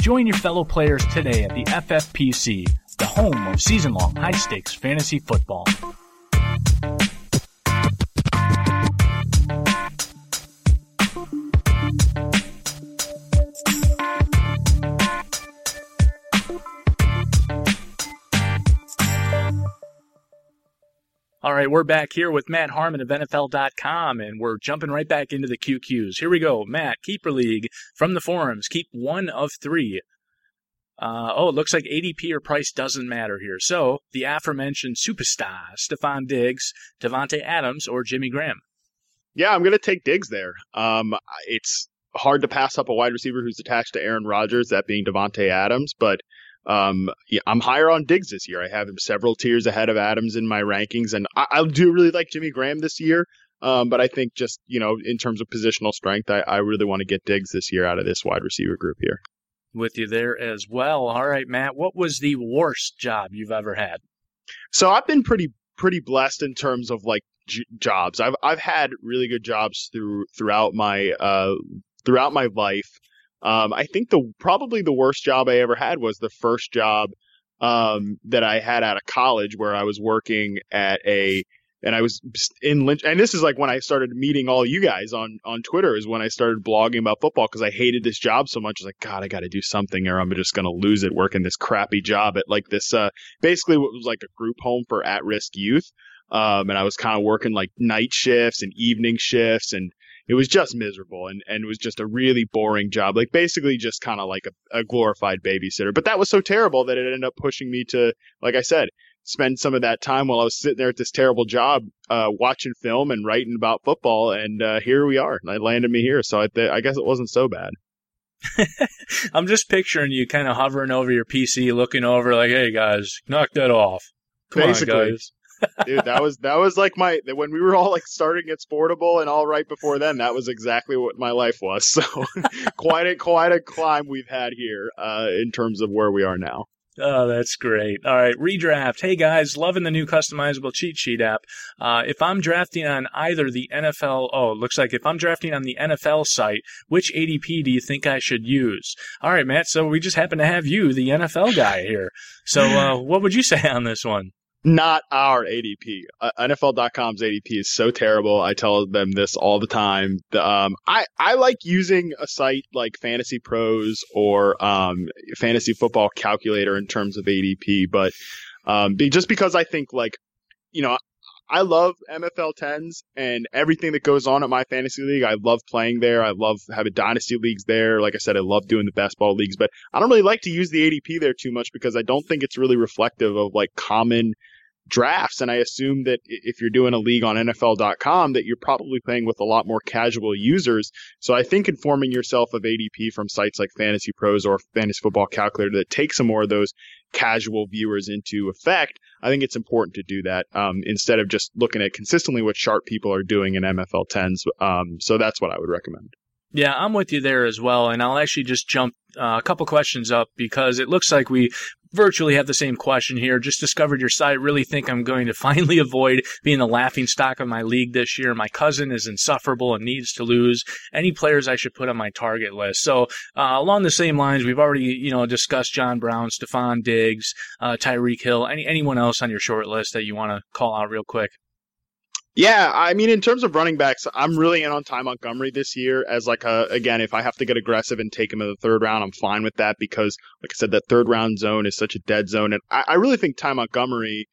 Join your fellow players today at the FFPC, the home of season long high stakes fantasy football. All right, we're back here with Matt Harmon of NFL.com, and we're jumping right back into the QQs. Here we go. Matt, Keeper League from the forums. Keep one of three. Uh, oh, it looks like ADP or price doesn't matter here. So, the aforementioned superstar, Stefon Diggs, Davante Adams, or Jimmy Graham. Yeah, I'm going to take Diggs there. Um, it's hard to pass up a wide receiver who's attached to Aaron Rodgers, that being Davante Adams, but um, yeah, I'm higher on Diggs this year. I have him several tiers ahead of Adams in my rankings, and I, I do really like Jimmy Graham this year. Um, but I think just you know, in terms of positional strength, I, I really want to get Diggs this year out of this wide receiver group here. With you there as well. All right, Matt. What was the worst job you've ever had? So I've been pretty pretty blessed in terms of like j- jobs. I've I've had really good jobs through throughout my uh throughout my life. Um, I think the probably the worst job I ever had was the first job um, that I had out of college, where I was working at a and I was in Lynch. And this is like when I started meeting all you guys on on Twitter is when I started blogging about football because I hated this job so much. I was like, God, I got to do something, or I'm just gonna lose it working this crappy job at like this. Uh, basically, what was like a group home for at risk youth. Um, and I was kind of working like night shifts and evening shifts and it was just miserable and, and it was just a really boring job. Like basically just kind of like a, a glorified babysitter. But that was so terrible that it ended up pushing me to, like I said, spend some of that time while I was sitting there at this terrible job, uh, watching film and writing about football. And uh, here we are. And it landed me here. So I, th- I guess it wasn't so bad. (laughs) I'm just picturing you kind of hovering over your PC, looking over like, "Hey guys, knock that off." Come Basically, on, guys. Dude, that was that was like my when we were all like starting at Sportable and all right before then. That was exactly what my life was. (laughs) So quite a quite a climb we've had here uh, in terms of where we are now. Oh, that's great. All right, redraft. Hey guys, loving the new customizable cheat sheet app. Uh, if I'm drafting on either the NFL, oh, looks like if I'm drafting on the NFL site, which ADP do you think I should use? All right, Matt. So we just happen to have you, the NFL guy here. So uh, what would you say on this one? Not our ADP. Uh, NFL.com's ADP is so terrible. I tell them this all the time. Um, I, I like using a site like Fantasy Pros or um, Fantasy Football Calculator in terms of ADP, but um, be, just because I think like, you know, I love MFL 10s and everything that goes on at my fantasy league. I love playing there. I love having dynasty leagues there. Like I said, I love doing the basketball leagues, but I don't really like to use the ADP there too much because I don't think it's really reflective of like common drafts. And I assume that if you're doing a league on NFL.com, that you're probably playing with a lot more casual users. So I think informing yourself of ADP from sites like Fantasy Pros or Fantasy Football Calculator that takes some more of those casual viewers into effect, I think it's important to do that um, instead of just looking at consistently what sharp people are doing in MFL 10s. Um, so that's what I would recommend. Yeah, I'm with you there as well. And I'll actually just jump uh, a couple questions up because it looks like we virtually have the same question here. Just discovered your site. Really think I'm going to (laughs) finally avoid being the laughing stock of my league this year. My cousin is insufferable and needs to lose. Any players I should put on my target list? So uh, along the same lines, we've already you know discussed John Brown, Stefon Diggs, uh, Tyreek Hill. Any anyone else on your short list that you want to call out real quick? Yeah, I mean, in terms of running backs, I'm really in on Ty Montgomery this year as like a again, if I have to get aggressive and take him in the third round, I'm fine with that because, like I said, that third round zone is such a dead zone, and I, I really think Ty Montgomery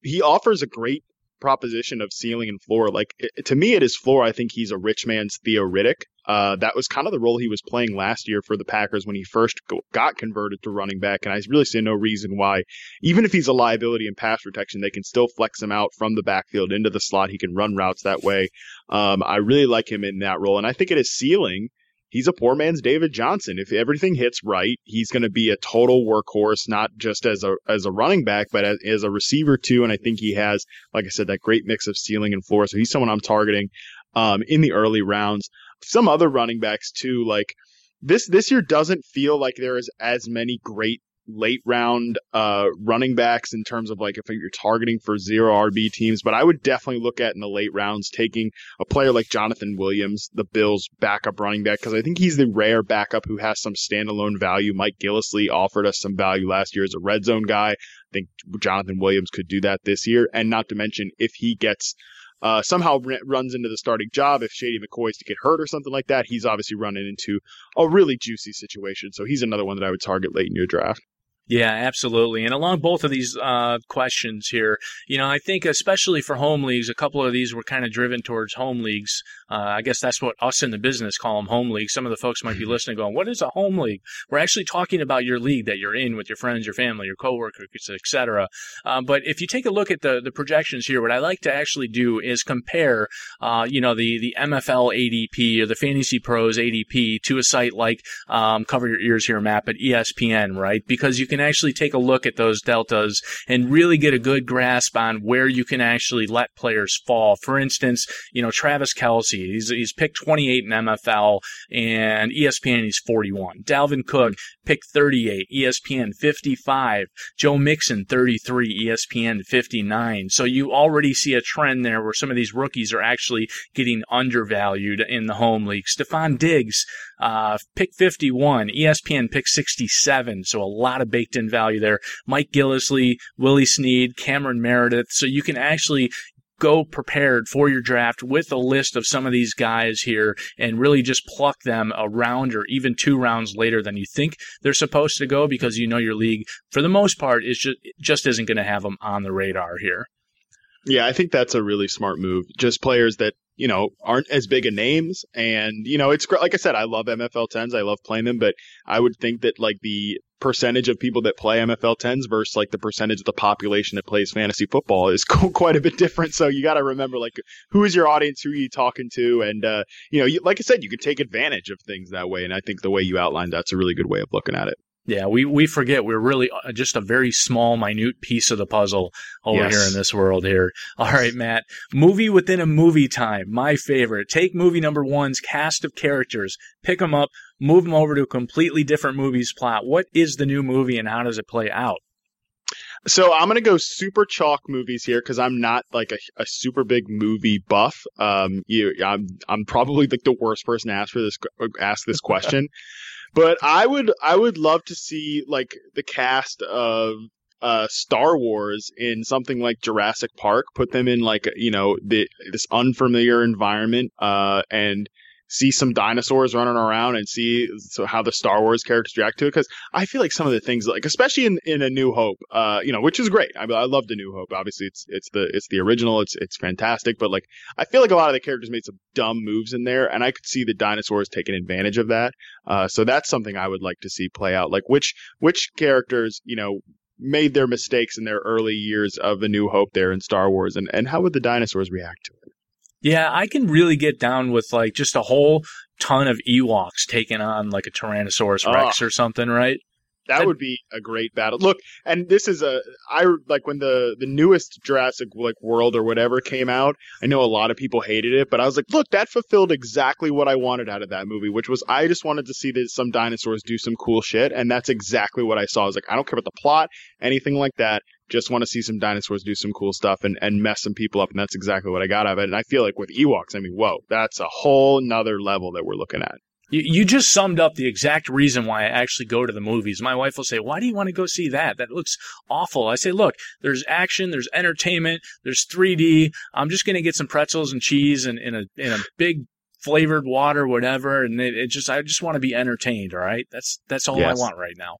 he offers a great proposition of ceiling and floor. Like it, to me, it is floor. I think he's a rich man's Theo Riddick. Uh, that was kind of the role he was playing last year for the Packers when he first go, got converted to running back. And I really see no reason why, even if he's a liability in pass protection, they can still flex him out from the backfield into the slot. He can run routes that way. Um, I really like him in that role. And I think it is ceiling he's a poor man's David Johnson. If everything hits right, he's going to be a total workhorse, not just as a as a running back, but as, as, a receiver too. And I think he has, like I said, that great mix of ceiling and floor. So he's someone I'm targeting um, in the early rounds. Some other running backs too, like this this year doesn't feel like there is as many great late round uh, running backs in terms of like if you're targeting for zero RB teams, but I would definitely look at in the late rounds taking a player like Jonathan Williams, the Bills' backup running back, because I think he's the rare backup who has some standalone value. Mike Gillislee offered us some value last year as a red zone guy. I think Jonathan Williams could do that this year, and not to mention if he gets uh, somehow runs into the starting job. If Shady McCoy's to get hurt or something like that, he's obviously running into a really juicy situation. So he's another one that I would target late in your draft. Yeah, absolutely. And along both of these uh, questions here, you know, I think especially for home leagues, a couple of these were kind of driven towards home leagues. Uh, I guess that's what us in the business call them home leagues. Some of the folks might be mm-hmm. listening going, what is a home league? We're actually talking about your league that you're in with your friends, your family, your coworkers, etc. Uh, but if you take a look at the, the projections here, what I like to actually do is compare, uh, you know, the, the MFL ADP or the Fantasy Pros ADP to a site like um, Cover Your Ears Here map at ESPN, right? Because you can actually take a look at those deltas and really get a good grasp on where you can actually let players fall. For instance, you know, Travis Kelce, he's, he's picked 28 in MFL and ESPN he's 41. Dalvin Cook picked 38, ESPN 55. Joe Mixon 33, ESPN 59. So you already see a trend there where some of these rookies are actually getting undervalued in the home league. Stefon Diggs, uh, pick 51, ESPN pick 67. So a lot of baked in value there. Mike Gillislee, Willie Snead, Cameron Meredith. So you can actually go prepared for your draft with a list of some of these guys here and really just pluck them a round or even two rounds later than you think they're supposed to go because you know your league for the most part is just just isn't going to have them on the radar here. Yeah, I think that's a really smart move. Just players that you know aren't as big of names, and you know it's. Like I said, I love MFL tens. I love playing them, but I would think that like the percentage of people that play MFL 10s versus like the percentage of the population that plays fantasy football is (laughs) quite a bit different. So you got to remember like who is your audience, who are you talking to, and uh, you know, you, like I said, you can take advantage of things that way. And I think the way you outlined that's a really good way of looking at it. Yeah, we, we forget we're really uh, just a very small, minute piece of the puzzle over yes. here in this world here. All right, Matt. Movie within a movie time. My favorite. Take movie number one's cast of characters, pick them up, move them over to a completely different movie's plot. What is the new movie and how does it play out? So I'm gonna go super chalk movies here because I'm not like a, a, super big movie buff. Um, you, I'm I'm probably like the worst person to ask for this ask this (laughs) question. But I would I would love to see like the cast of uh, Star Wars in something like Jurassic Park. Put them in like you know the, this unfamiliar environment, uh, and see some dinosaurs running around and see so how the Star Wars characters react to it. Because I feel like some of the things, like especially in, in A New Hope, uh, you know, which is great. I, I love A New Hope. Obviously, it's it's the it's the original. It's it's fantastic. But like, I feel like a lot of the characters made some dumb moves in there, and I could see the dinosaurs taking advantage of that. Uh, so that's something I would like to see play out. Like which which characters, you know, made their mistakes in their early years of A New Hope there in Star Wars, and and how would the dinosaurs react to it? Yeah, I can really get down with like just a whole ton of Ewoks taking on like a Tyrannosaurus ah. Rex oh. or something, right? That would be a great battle. Look, and this is a I like when the the newest Jurassic like World or whatever came out. I know a lot of people hated it, but I was like, look, that fulfilled exactly what I wanted out of that movie, which was I just wanted to see that some dinosaurs do some cool shit, and that's exactly what I saw. I was like, I don't care about the plot, anything like that. Just want to see some dinosaurs do some cool stuff and, and mess some people up, and that's exactly what I got out of it. And I feel like with Ewoks, I mean, whoa, that's a whole nother level that we're looking at. You, you just summed up the exact reason why I actually go to the movies. My wife will say, Why do you want to go see that? That looks awful. I say, Look, there's action, there's entertainment, there's 3D. I'm just going to get some pretzels and cheese and in a, in a big flavored water, whatever. And it, it just, I just want to be entertained. All right. That's, that's all Yes. I want right now.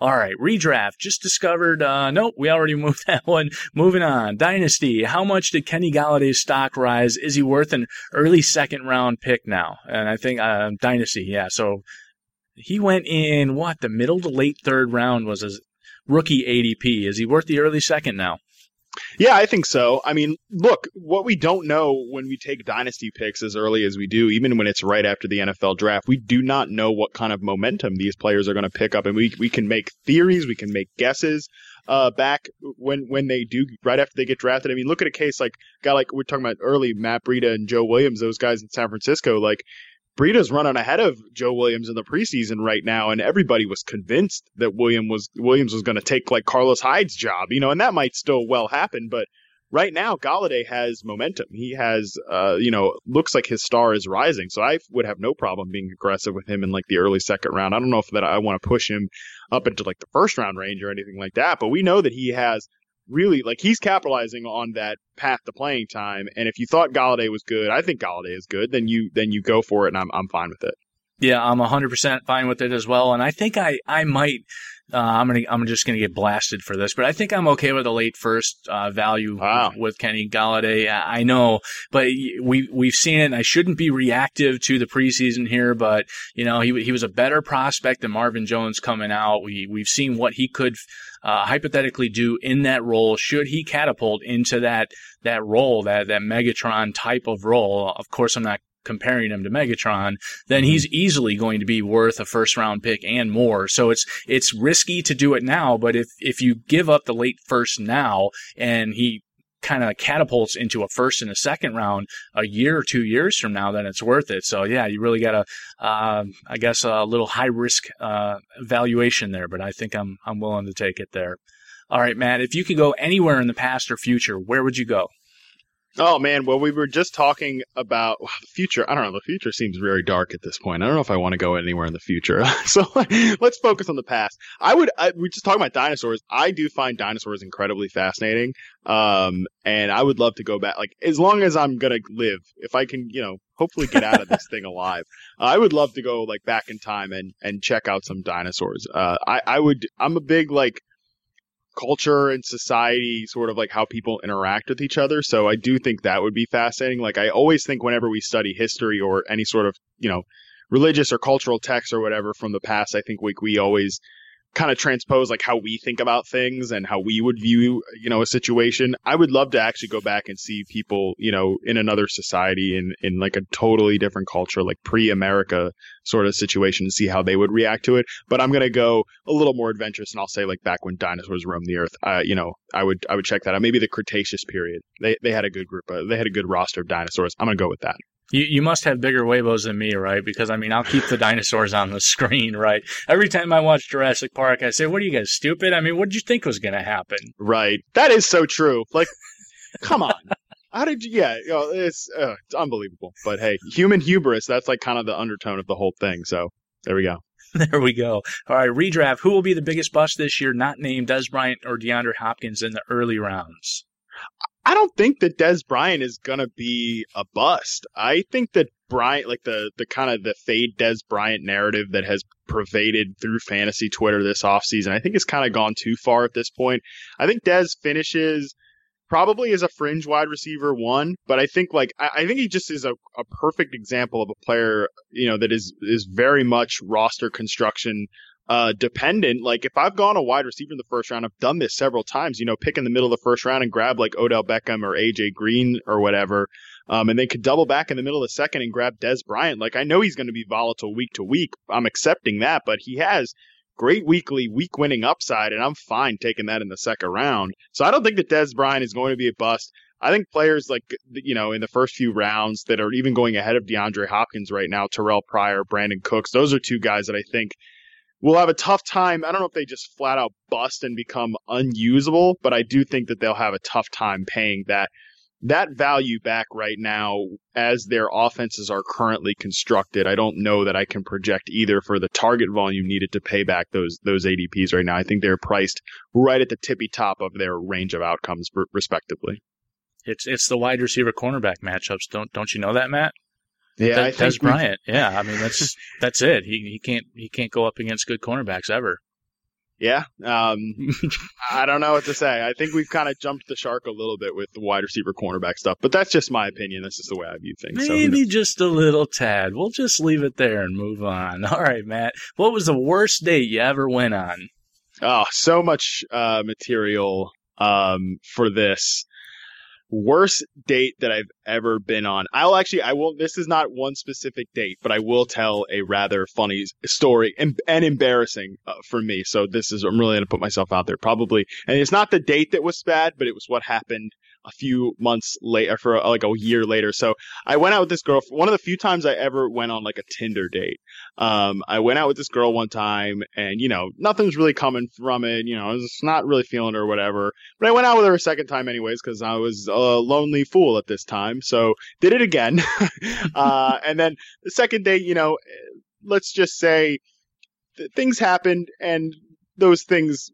All right, redraft. Just discovered. Uh, nope, we already (laughs) moved that one. Moving on. Dynasty. How much did Kenny Golladay's stock rise? Is he worth an early second round pick now? And I think uh, Dynasty. Yeah. So he went in what the middle to late third round was his rookie ADP. Is he worth the early second now? Yeah, I think so. I mean, look, what we don't know when we take dynasty picks as early as we do, even when it's right after the NFL draft, we do not know what kind of momentum these players are going to pick up, and we we can make theories, we can make guesses. Uh, back when when they do right after they get drafted. I mean, look at a case like guy like we're talking about early, Matt Breida and Joe Williams, those guys in San Francisco. Like Breida's running ahead of Joe Williams in the preseason right now, and everybody was convinced that William was Williams was going to take like Carlos Hyde's job, you know, and that might still well happen, but right now Golladay has momentum. He has, uh, you know, looks like his star is rising. So I would have no problem being aggressive with him in like the early second round. I don't know if that I want to push him up into like the first round range or anything like that, but we know that he has really like he's capitalizing on that path to playing time. And if you thought Golladay was good, I think Golladay is good. Then you then you go for it, and I'm I'm fine with it. Yeah, I'm 100% fine with it as well. And I think I, I might, uh, I'm to, I'm just going to get blasted for this, but I think I'm okay with a late first, uh, value Wow. with Kenny Golladay. I I know, but we, we've seen it and I shouldn't be reactive to the preseason here, but you know, he, he was a better prospect than Marvin Jones coming out. We, we've seen what he could, uh, hypothetically do in that role should he catapult into that, that role, that, that Megatron type of role. Of course, I'm not comparing him to Megatron, then he's easily going to be worth a first round pick and more. So it's it's risky to do it now, but if if you give up the late first now and he kind of catapults into a first and a second round a year or two years from now, then it's worth it. So yeah, you really got a, um, I guess a little high risk uh, valuation there, but I think I'm I'm willing to take it there. All right, Matt, if you could go anywhere in the past or future, where would you go? Oh man, well we were just talking about the future. I don't know. The future seems very dark at this point. I don't know if I want to go anywhere in the future. (laughs) so let's focus on the past. I would. I, we're just talking about dinosaurs. I do find dinosaurs incredibly fascinating. Um, and I would love to go back. Like as long as I'm gonna live, if I can, you know, hopefully get out of this thing alive. I would love to go like back in time and and check out some dinosaurs. Uh, I I would. I'm a big like culture and society, sort of like how people interact with each other. So I do think that would be fascinating. Like I always think whenever we study history or any sort of, you know, religious or cultural text or whatever from the past, I think we, we always kind of transpose like how we think about things and how we would view, you know, a situation. I would love to actually go back and see people, you know, in another society in, in like a totally different culture, like pre-America sort of situation to see how they would react to it. But I'm going to go a little more adventurous and I'll say like back when dinosaurs roamed the earth. Uh, you know, I would, I would check that out. Maybe the Cretaceous period. They, they had a good group, uh, they had a good roster of dinosaurs. I'm going to go with that. You, you must have bigger huevos than me, right? Because I mean, I'll keep the dinosaurs on the screen, right? Every time I watch Jurassic Park, I say, "What are you guys stupid? I mean, what did you think was going to happen?" Right. That is so true. Like, come on. How did you? Yeah, you know, it's uh, it's unbelievable. But hey, human hubris. That's like kind of the undertone of the whole thing. So there we go. (laughs) There we go. All right, redraft. Who will be the biggest bust this year? Not named Dez Bryant or DeAndre Hopkins in the early rounds. I don't think that Dez Bryant is gonna be a bust. I think that Bryant, like the the kind of the fade Dez Bryant narrative that has pervaded through fantasy Twitter this offseason, I think it's kind of gone too far at this point. I think Dez finishes probably as a fringe wide receiver one, but I think like I, I think he just is a, a perfect example of a player, you know, that is is very much roster construction uh, dependent. Like if I've gone a wide receiver in the first round, I've done this several times. You know, pick in the middle of the first round and grab like Odell Beckham or AJ Green or whatever, um, and they could double back in the middle of the second and grab Dez Bryant. Like I know he's going to be volatile week to week. I'm accepting that, but he has great weekly week winning upside, and I'm fine taking that in the second round. So I don't think that Dez Bryant is going to be a bust. I think players like you know in the first few rounds that are even going ahead of DeAndre Hopkins right now, Terrelle Pryor, Brandin Cooks, those are two guys that I think will have a tough time. I don't know if they just flat out bust and become unusable, but I do think that they'll have a tough time paying that that value back right now as their offenses are currently constructed. I don't know that I can project either for the target volume needed to pay back those those ADPs right now. I think they're priced right at the tippy top of their range of outcomes respectively. It's it's the wide receiver cornerback matchups. Don't don't you know that, Matt? Yeah, that, Dez Bryant. Yeah, I mean that's that's it. He he can't he can't go up against good cornerbacks ever. Yeah, um, (laughs) I don't know what to say. I think we've kind of jumped the shark a little bit with the wide receiver cornerback stuff, but that's just my opinion. That's just the way I view things. Maybe so, just a little tad. We'll just leave it there and move on. (laughs) All right, Matt. What was the worst date you ever went on? Oh, so much uh, material um, for this worst date that I've ever been on. I'll actually, I will, this is not one specific date, but I will tell a rather funny story and, and embarrassing uh, for me. So this is, I'm really going to put myself out there probably. And it's not the date that was bad, but it was what happened a few months later, for like a year later. So I went out with this girl. One of the few times I ever went on like a Tinder date. Um, I went out with this girl one time, and you know nothing's really coming from it. You know, I was not really feeling her or whatever. But I went out with her a second time anyways because I was a lonely fool at this time. So did it again. (laughs) uh, and then the second date, you know, let's just say things happened and those things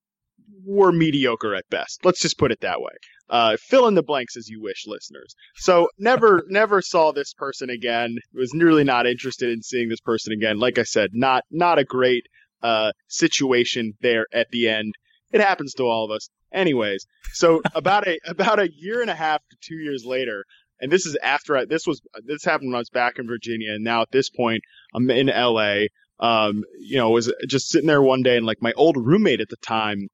were mediocre at best. Let's just put it that way. Uh, fill in the blanks as you wish, listeners. So never, (laughs) never saw this person again. Was really not interested in seeing this person again. Like I said, not not a great uh, situation there at the end. It happens to all of us. Anyways, so (laughs) about a about a year and a half to two years later, and this is after I, this was this happened when I was back in Virginia, and now at this point I'm in LA. Um, you know, was just sitting there one day, and like my old roommate at the time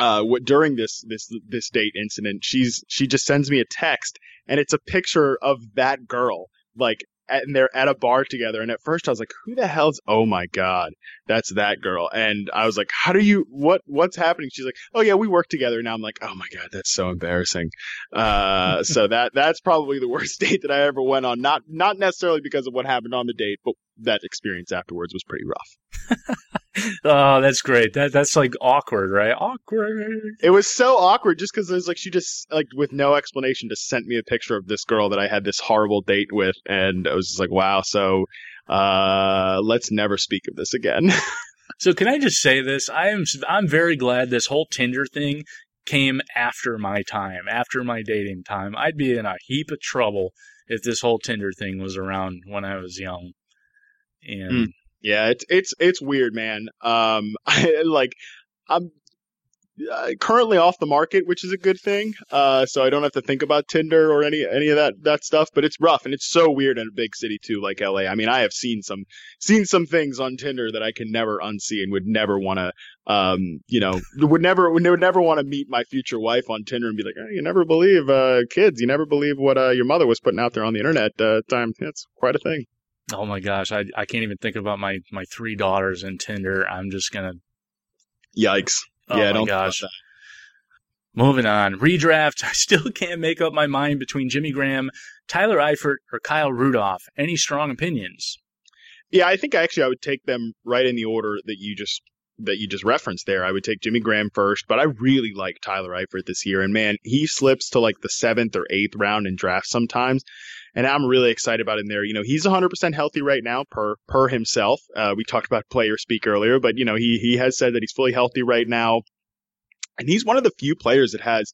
uh, what, during this this this date incident, she's she just sends me a text, and it's a picture of that girl, like, at, and they're at a bar together. And at first, I was like, "Who the hell's? Oh my god, that's that girl!" And I was like, "How do you? What what's happening?" She's like, "Oh yeah, we work together now." I'm like, "Oh my god, that's so embarrassing." Uh, (laughs) so that that's probably the worst (laughs) date that I ever went on. Not not necessarily because of what happened on the date, but that experience afterwards was pretty rough. (laughs) oh, that's great. That that's like awkward, right? Awkward. It was so awkward just because it was like she just like with no explanation just sent me a picture of this girl that I had this horrible date with, and I was just like, wow. So uh, let's never speak of this again. (laughs) so can I just say this? I am I'm very glad this whole Tinder thing came after my time, after my dating time. I'd be in a heap of trouble if this whole Tinder thing was around when I was young. And mm. Yeah, it's it's it's weird, man. Um, (laughs) I, like I'm uh, currently off the market, which is a good thing. Uh, so I don't have to think about Tinder or any any of that that stuff. But it's rough and it's so weird in a big city too, like LA. I mean, I have seen some seen some things on Tinder that I can never unsee and would never want to. Um, you know, would never would never want to meet my future wife on Tinder and be like, oh, you never believe uh, kids, you never believe what uh, your mother was putting out there on the internet. Uh, time, it's quite a thing. Oh my gosh, I I can't even think about my my three daughters in Tinder. I'm just gonna. Yikes! Oh yeah, my gosh. Moving on, redraft. (laughs) I still can't make up my mind between Jimmy Graham, Tyler Eifert, or Kyle Rudolph. Any strong opinions? Yeah, I think actually I would take them right in the order that you just that you just referenced there. I would take Jimmy Graham first, but I really like Tyler Eifert this year. And man, he slips to like the seventh or eighth round in drafts sometimes and I'm really excited about him there. You know, he's 100% healthy right now per per himself. Uh, we talked about player speak earlier, but you know, he he has said that he's fully healthy right now, and he's one of the few players that has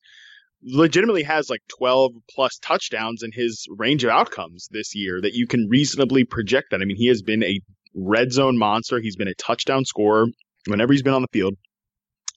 legitimately has like 12 plus touchdowns in his range of outcomes this year that you can reasonably project that. I mean, he has been a red zone monster. He's been a touchdown scorer whenever he's been on the field.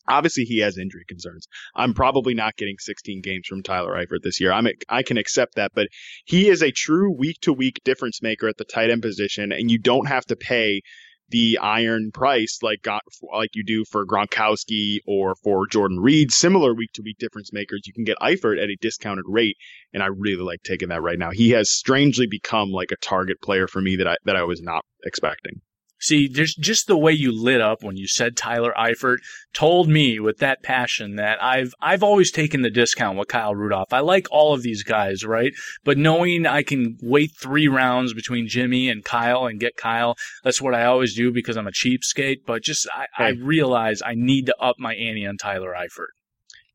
Obviously, he has injury concerns. I'm probably not getting 16 games from Tyler Eifert this year. I'm I can accept that, but he is a true week to week difference maker at the tight end position, and you don't have to pay the iron price like got like you do for Gronkowski or for Jordan Reed, similar week to week difference makers. You can get Eifert at a discounted rate, and I really like taking that right now. He has strangely become like a target player for me that I that I was not expecting. See, there's just the way you lit up when you said Tyler Eifert told me with that passion that I've I've always taken the discount with Kyle Rudolph. I like all of these guys, right? But knowing I can wait three rounds between Jimmy and Kyle and get Kyle, that's what I always do because I'm a cheapskate. But just I, I realize I need to up my ante on Tyler Eifert.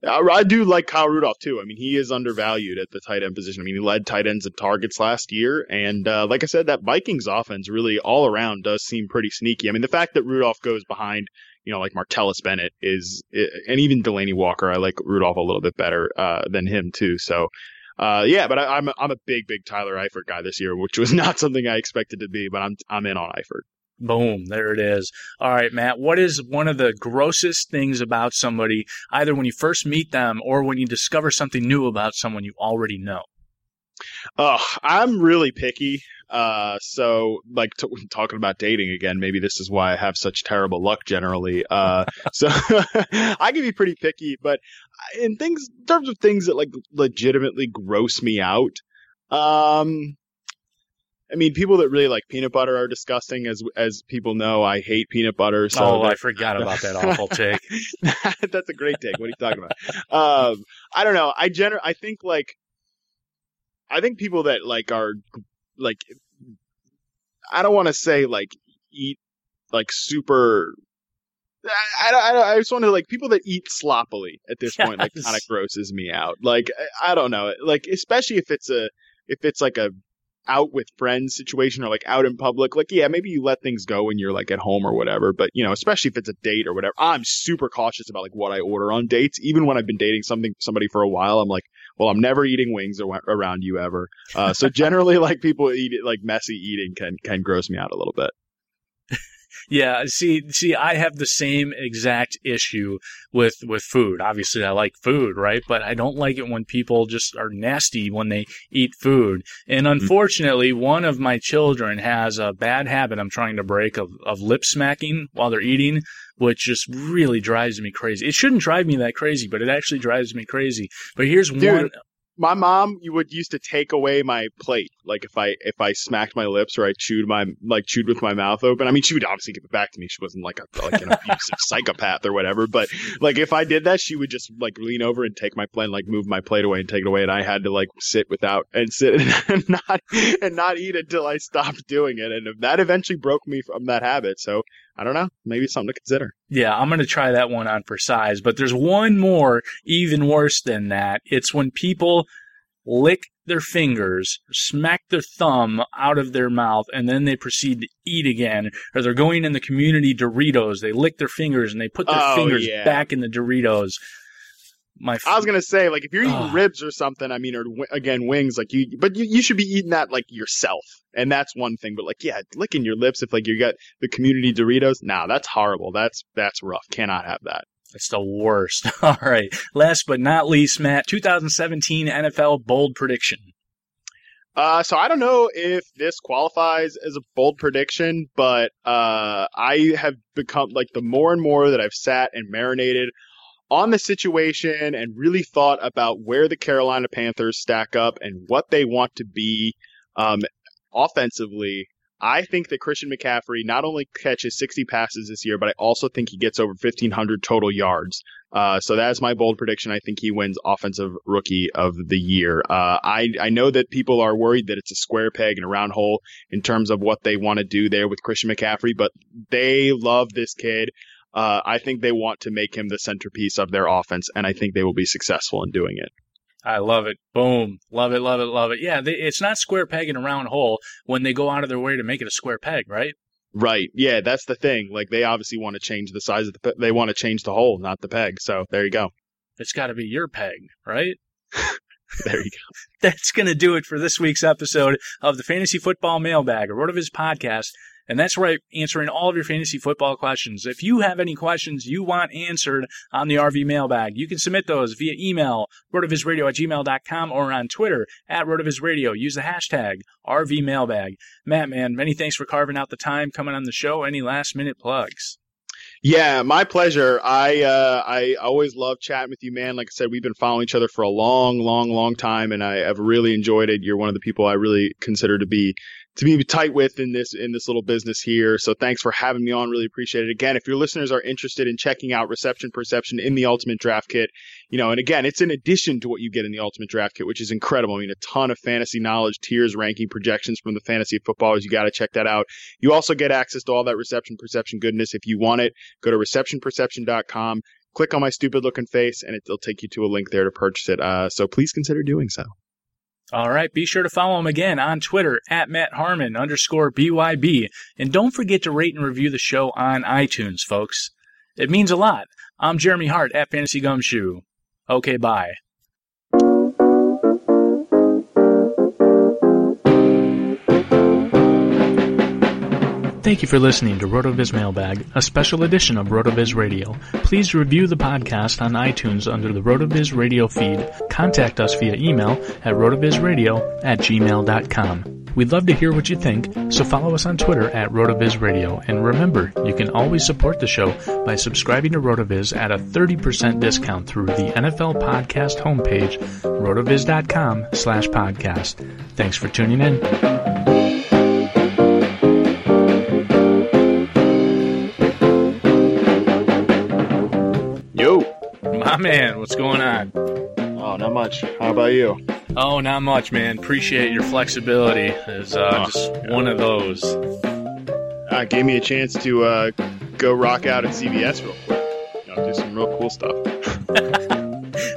I, I do like Kyle Rudolph too. I mean, he is undervalued at the tight end position. I mean, he led tight ends and targets last year, and uh, like I said, that Vikings offense really all around does seem pretty sneaky. I mean, the fact that Rudolph goes behind, you know, like Martellus Bennett is, and even Delanie Walker, I like Rudolph a little bit better uh, than him too. So. Uh, yeah, but I, I'm a, I'm a big big Tyler Eifert guy this year, which was (laughs) not something I expected to be, but I'm I'm in on Eifert. Boom, there it is. All right, Matt, what is one of the grossest things about somebody, either when you first meet them or when you discover something new about someone you already know? Oh, I'm really picky. Uh, so like t- talking about dating again, maybe this is why I have such terrible luck generally. Uh, (laughs) so (laughs) I can be pretty picky, but in things, in terms of things that like legitimately gross me out, um, I mean, people that really like peanut butter are disgusting. As as people know, I hate peanut butter. So oh, I forgot about that awful take. (laughs) That's a great take. What are you talking about? Um, I don't know. I gener- I think like, I think people that like are like, I don't want to say like eat like super. I, I, I just want to like people that eat sloppily at this yes. point like kind of grosses me out. Like I don't know, like especially if it's a if it's like a out with friends situation or like out in public, like yeah, maybe you let things go when you're like at home or whatever. But you know, especially if it's a date or whatever, I'm super cautious about like what I order on dates. Even when I've been dating something somebody for a while, I'm like, well, I'm never eating wings around you ever. Uh, so generally, (laughs) like people eat it, like messy eating can can gross me out a little bit. Yeah, see, see, I have the same exact issue with with food. Obviously, I like food, right? But I don't like it when people just are nasty when they eat food. And mm-hmm. unfortunately, mm-hmm. one of my children has a bad habit I'm trying to break of of lip smacking while they're eating, which just really drives me crazy. It shouldn't drive me that crazy, but it actually drives me crazy. But here's Dude, one my mom you would used to take away my plate like if i if i smacked my lips or i chewed my like chewed with my mouth open. I mean she would obviously give it back to me. She wasn't like a like an abusive (laughs) psychopath or whatever but like if i did that she would just like lean over and take my plate and like move my plate away and take it away and i had to like sit without and sit (laughs) and not and not eat until i stopped doing it and that eventually broke me from that habit so I don't know. Maybe something to consider. Yeah, I'm going to try that one on for size. But there's one more, even worse than that. It's when people lick their fingers, smack their thumb out of their mouth, and then they proceed to eat again. Or they're going in the community Doritos. They lick their fingers and they put their oh, fingers yeah. back in the Doritos my. F- I was gonna say like if you're eating ribs or something, I mean, or again wings, like you, but you, you should be eating that like yourself, and that's one thing. But like, yeah, licking your lips if like you got the community Doritos, nah, that's horrible. That's that's rough. Cannot have that. It's the worst. (laughs) All right. Last but not least, Matt, 2017 NFL bold prediction. Uh, so I don't know if this qualifies as a bold prediction, but uh, I have become like the more and more that I've sat and marinated on the situation and really thought about where the Carolina Panthers stack up and what they want to be um, offensively, I think that Christian McCaffrey not only catches 60 passes this year, but I also think he gets over 1,500 total yards. Uh, so that's my bold prediction. I think he wins Offensive Rookie of the Year. Uh, I I know that people are worried that it's a square peg and a round hole in terms of what they want to do there with Christian McCaffrey, but they love this kid. Uh, I think they want to make him the centerpiece of their offense, and I think they will be successful in doing it. I love it. Boom. Love it, love it, love it. Yeah, they, it's not square peg in a round hole when they go out of their way to make it a square peg, right? Right. Yeah, that's the thing. Like they obviously want to change the size of the pe- they want to change the hole, not the peg. So, there you go. It's got to be your peg, right? (laughs) (laughs) there you go. That's going to do it for this week's episode of the Fantasy Football Mailbag, a RotoViz podcast. And that's where I'm answering all of your fantasy football questions. If you have any questions you want answered on the RV mailbag, you can submit those via email, rotovizradio at gmail.com or on Twitter at rotovizradio. Use the hashtag RV mailbag. Matt, man, many thanks for carving out the time coming on the show. Any last minute plugs? Yeah, my pleasure. I uh, I always love chatting with you, man. Like I said, we've been following each other for a long, long, long time, and I have really enjoyed it. You're one of the people I really consider to be to be tight with in this in this little business here. So thanks for having me on. Really appreciate it. Again, if your listeners are interested in checking out reception perception in the Ultimate Draft Kit, you know, and again, it's in addition to what you get in the Ultimate Draft Kit, which is incredible. I mean, a ton of fantasy knowledge, tiers, ranking, projections from the fantasy footballers. You got to check that out. You also get access to all that reception perception goodness if you want it. Go to receptionperception.com click on my stupid looking face, and it'll take you to a link there to purchase it. Uh, so please consider doing so. All right. Be sure to follow him again on Twitter at Matt Harmon underscore BYB. And don't forget to rate and review the show on iTunes, folks. It means a lot. I'm Jeremy Hart at Fantasy Gumshoe. Okay, bye. Thank you for listening to RotoViz Mailbag, a special edition of RotoViz Radio. Please review the podcast on iTunes under the RotoViz Radio feed. Contact us via email at rotovizradio at gmail.com. We'd love to hear what you think, so follow us on Twitter at RotoViz Radio. And remember, you can always support the show by subscribing to RotoViz at a 30% discount through the NFL podcast homepage, rotoviz.com slash podcast. Thanks for tuning in. My man, what's going on? Oh, not much. How about you? Oh, not much, man. Appreciate your flexibility. Is uh, Oh, just one of those. Uh, gave me a chance to uh, go rock out at CVS real quick. You know, do some real cool stuff. (laughs)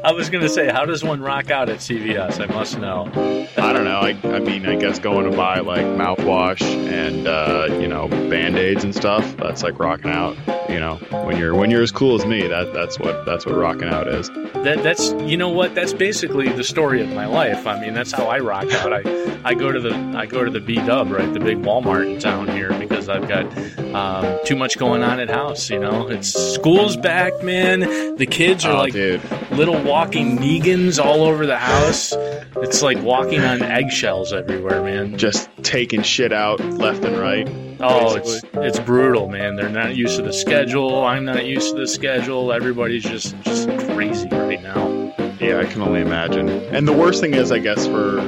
I was gonna say, how does one rock out at CVS? I must know. I don't know. I, I mean, I guess going to buy like mouthwash and uh, you know band aids and stuff. That's like rocking out. You know, when you're when you're as cool as me, that that's what that's what rocking out is. That that's you know what? That's basically the story of my life. I mean, that's how I rock out. I, I go to the I go to the B Dub, right, the big Walmart in town here, because I've got um, too much going on at house. You know, it's school's back, man. The kids are Oh, like dude. little walking Negans all over the house. It's like walking on eggshells everywhere, man. Just taking shit out left and right. Oh, it's it's brutal, man. They're not used to the schedule. I'm not used to the schedule. Everybody's just just crazy right now. Yeah, I can only imagine. And the worst thing is, I guess, for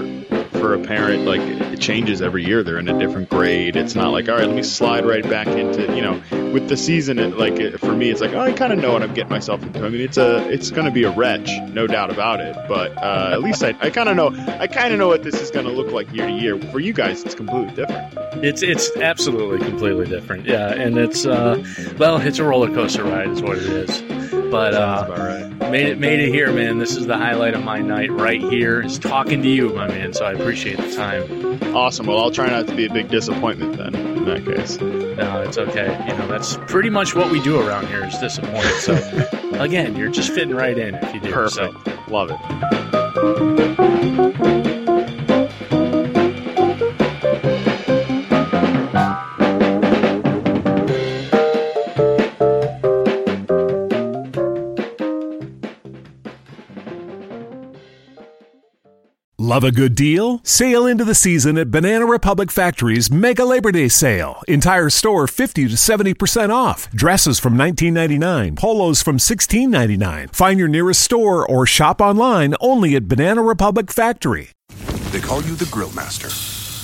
for a parent, like it changes every year. They're in a different grade. It's not like, all right, let me slide right back into, you know, with the season. It, like it, for me, it's like, oh, I kind of know what I'm getting myself into. I mean, it's a, it's going to be a wretch, no doubt about it. But uh, at least I, I kind of know, I kind of know what this is going to look like year to year. For you guys, it's completely different. It's it's absolutely completely different. Yeah, and it's uh, well, it's a roller coaster ride, is what it is. But uh, about right. Made it made it here, man. This is the highlight of my night right here. Is talking to you, my man. So I appreciate the time. Awesome. Well, I'll try not to be a big disappointment then. In that case, No, it's okay. You know, that's pretty much what we do around here is disappoint. So (laughs) again, you're just fitting right in if you do. So. Love it. Love a good deal? Sail into the season at Banana Republic Factory's Mega Labor Day Sale. Entire store 50 to 70% off. Dresses from $19.99, polos from $16.99. Find your nearest store or shop online only at Banana Republic Factory. They call you the Grill Master.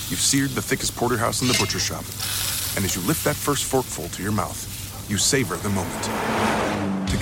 You've seared the thickest porterhouse in the butcher shop. And as you lift that first forkful to your mouth, you savor the moment.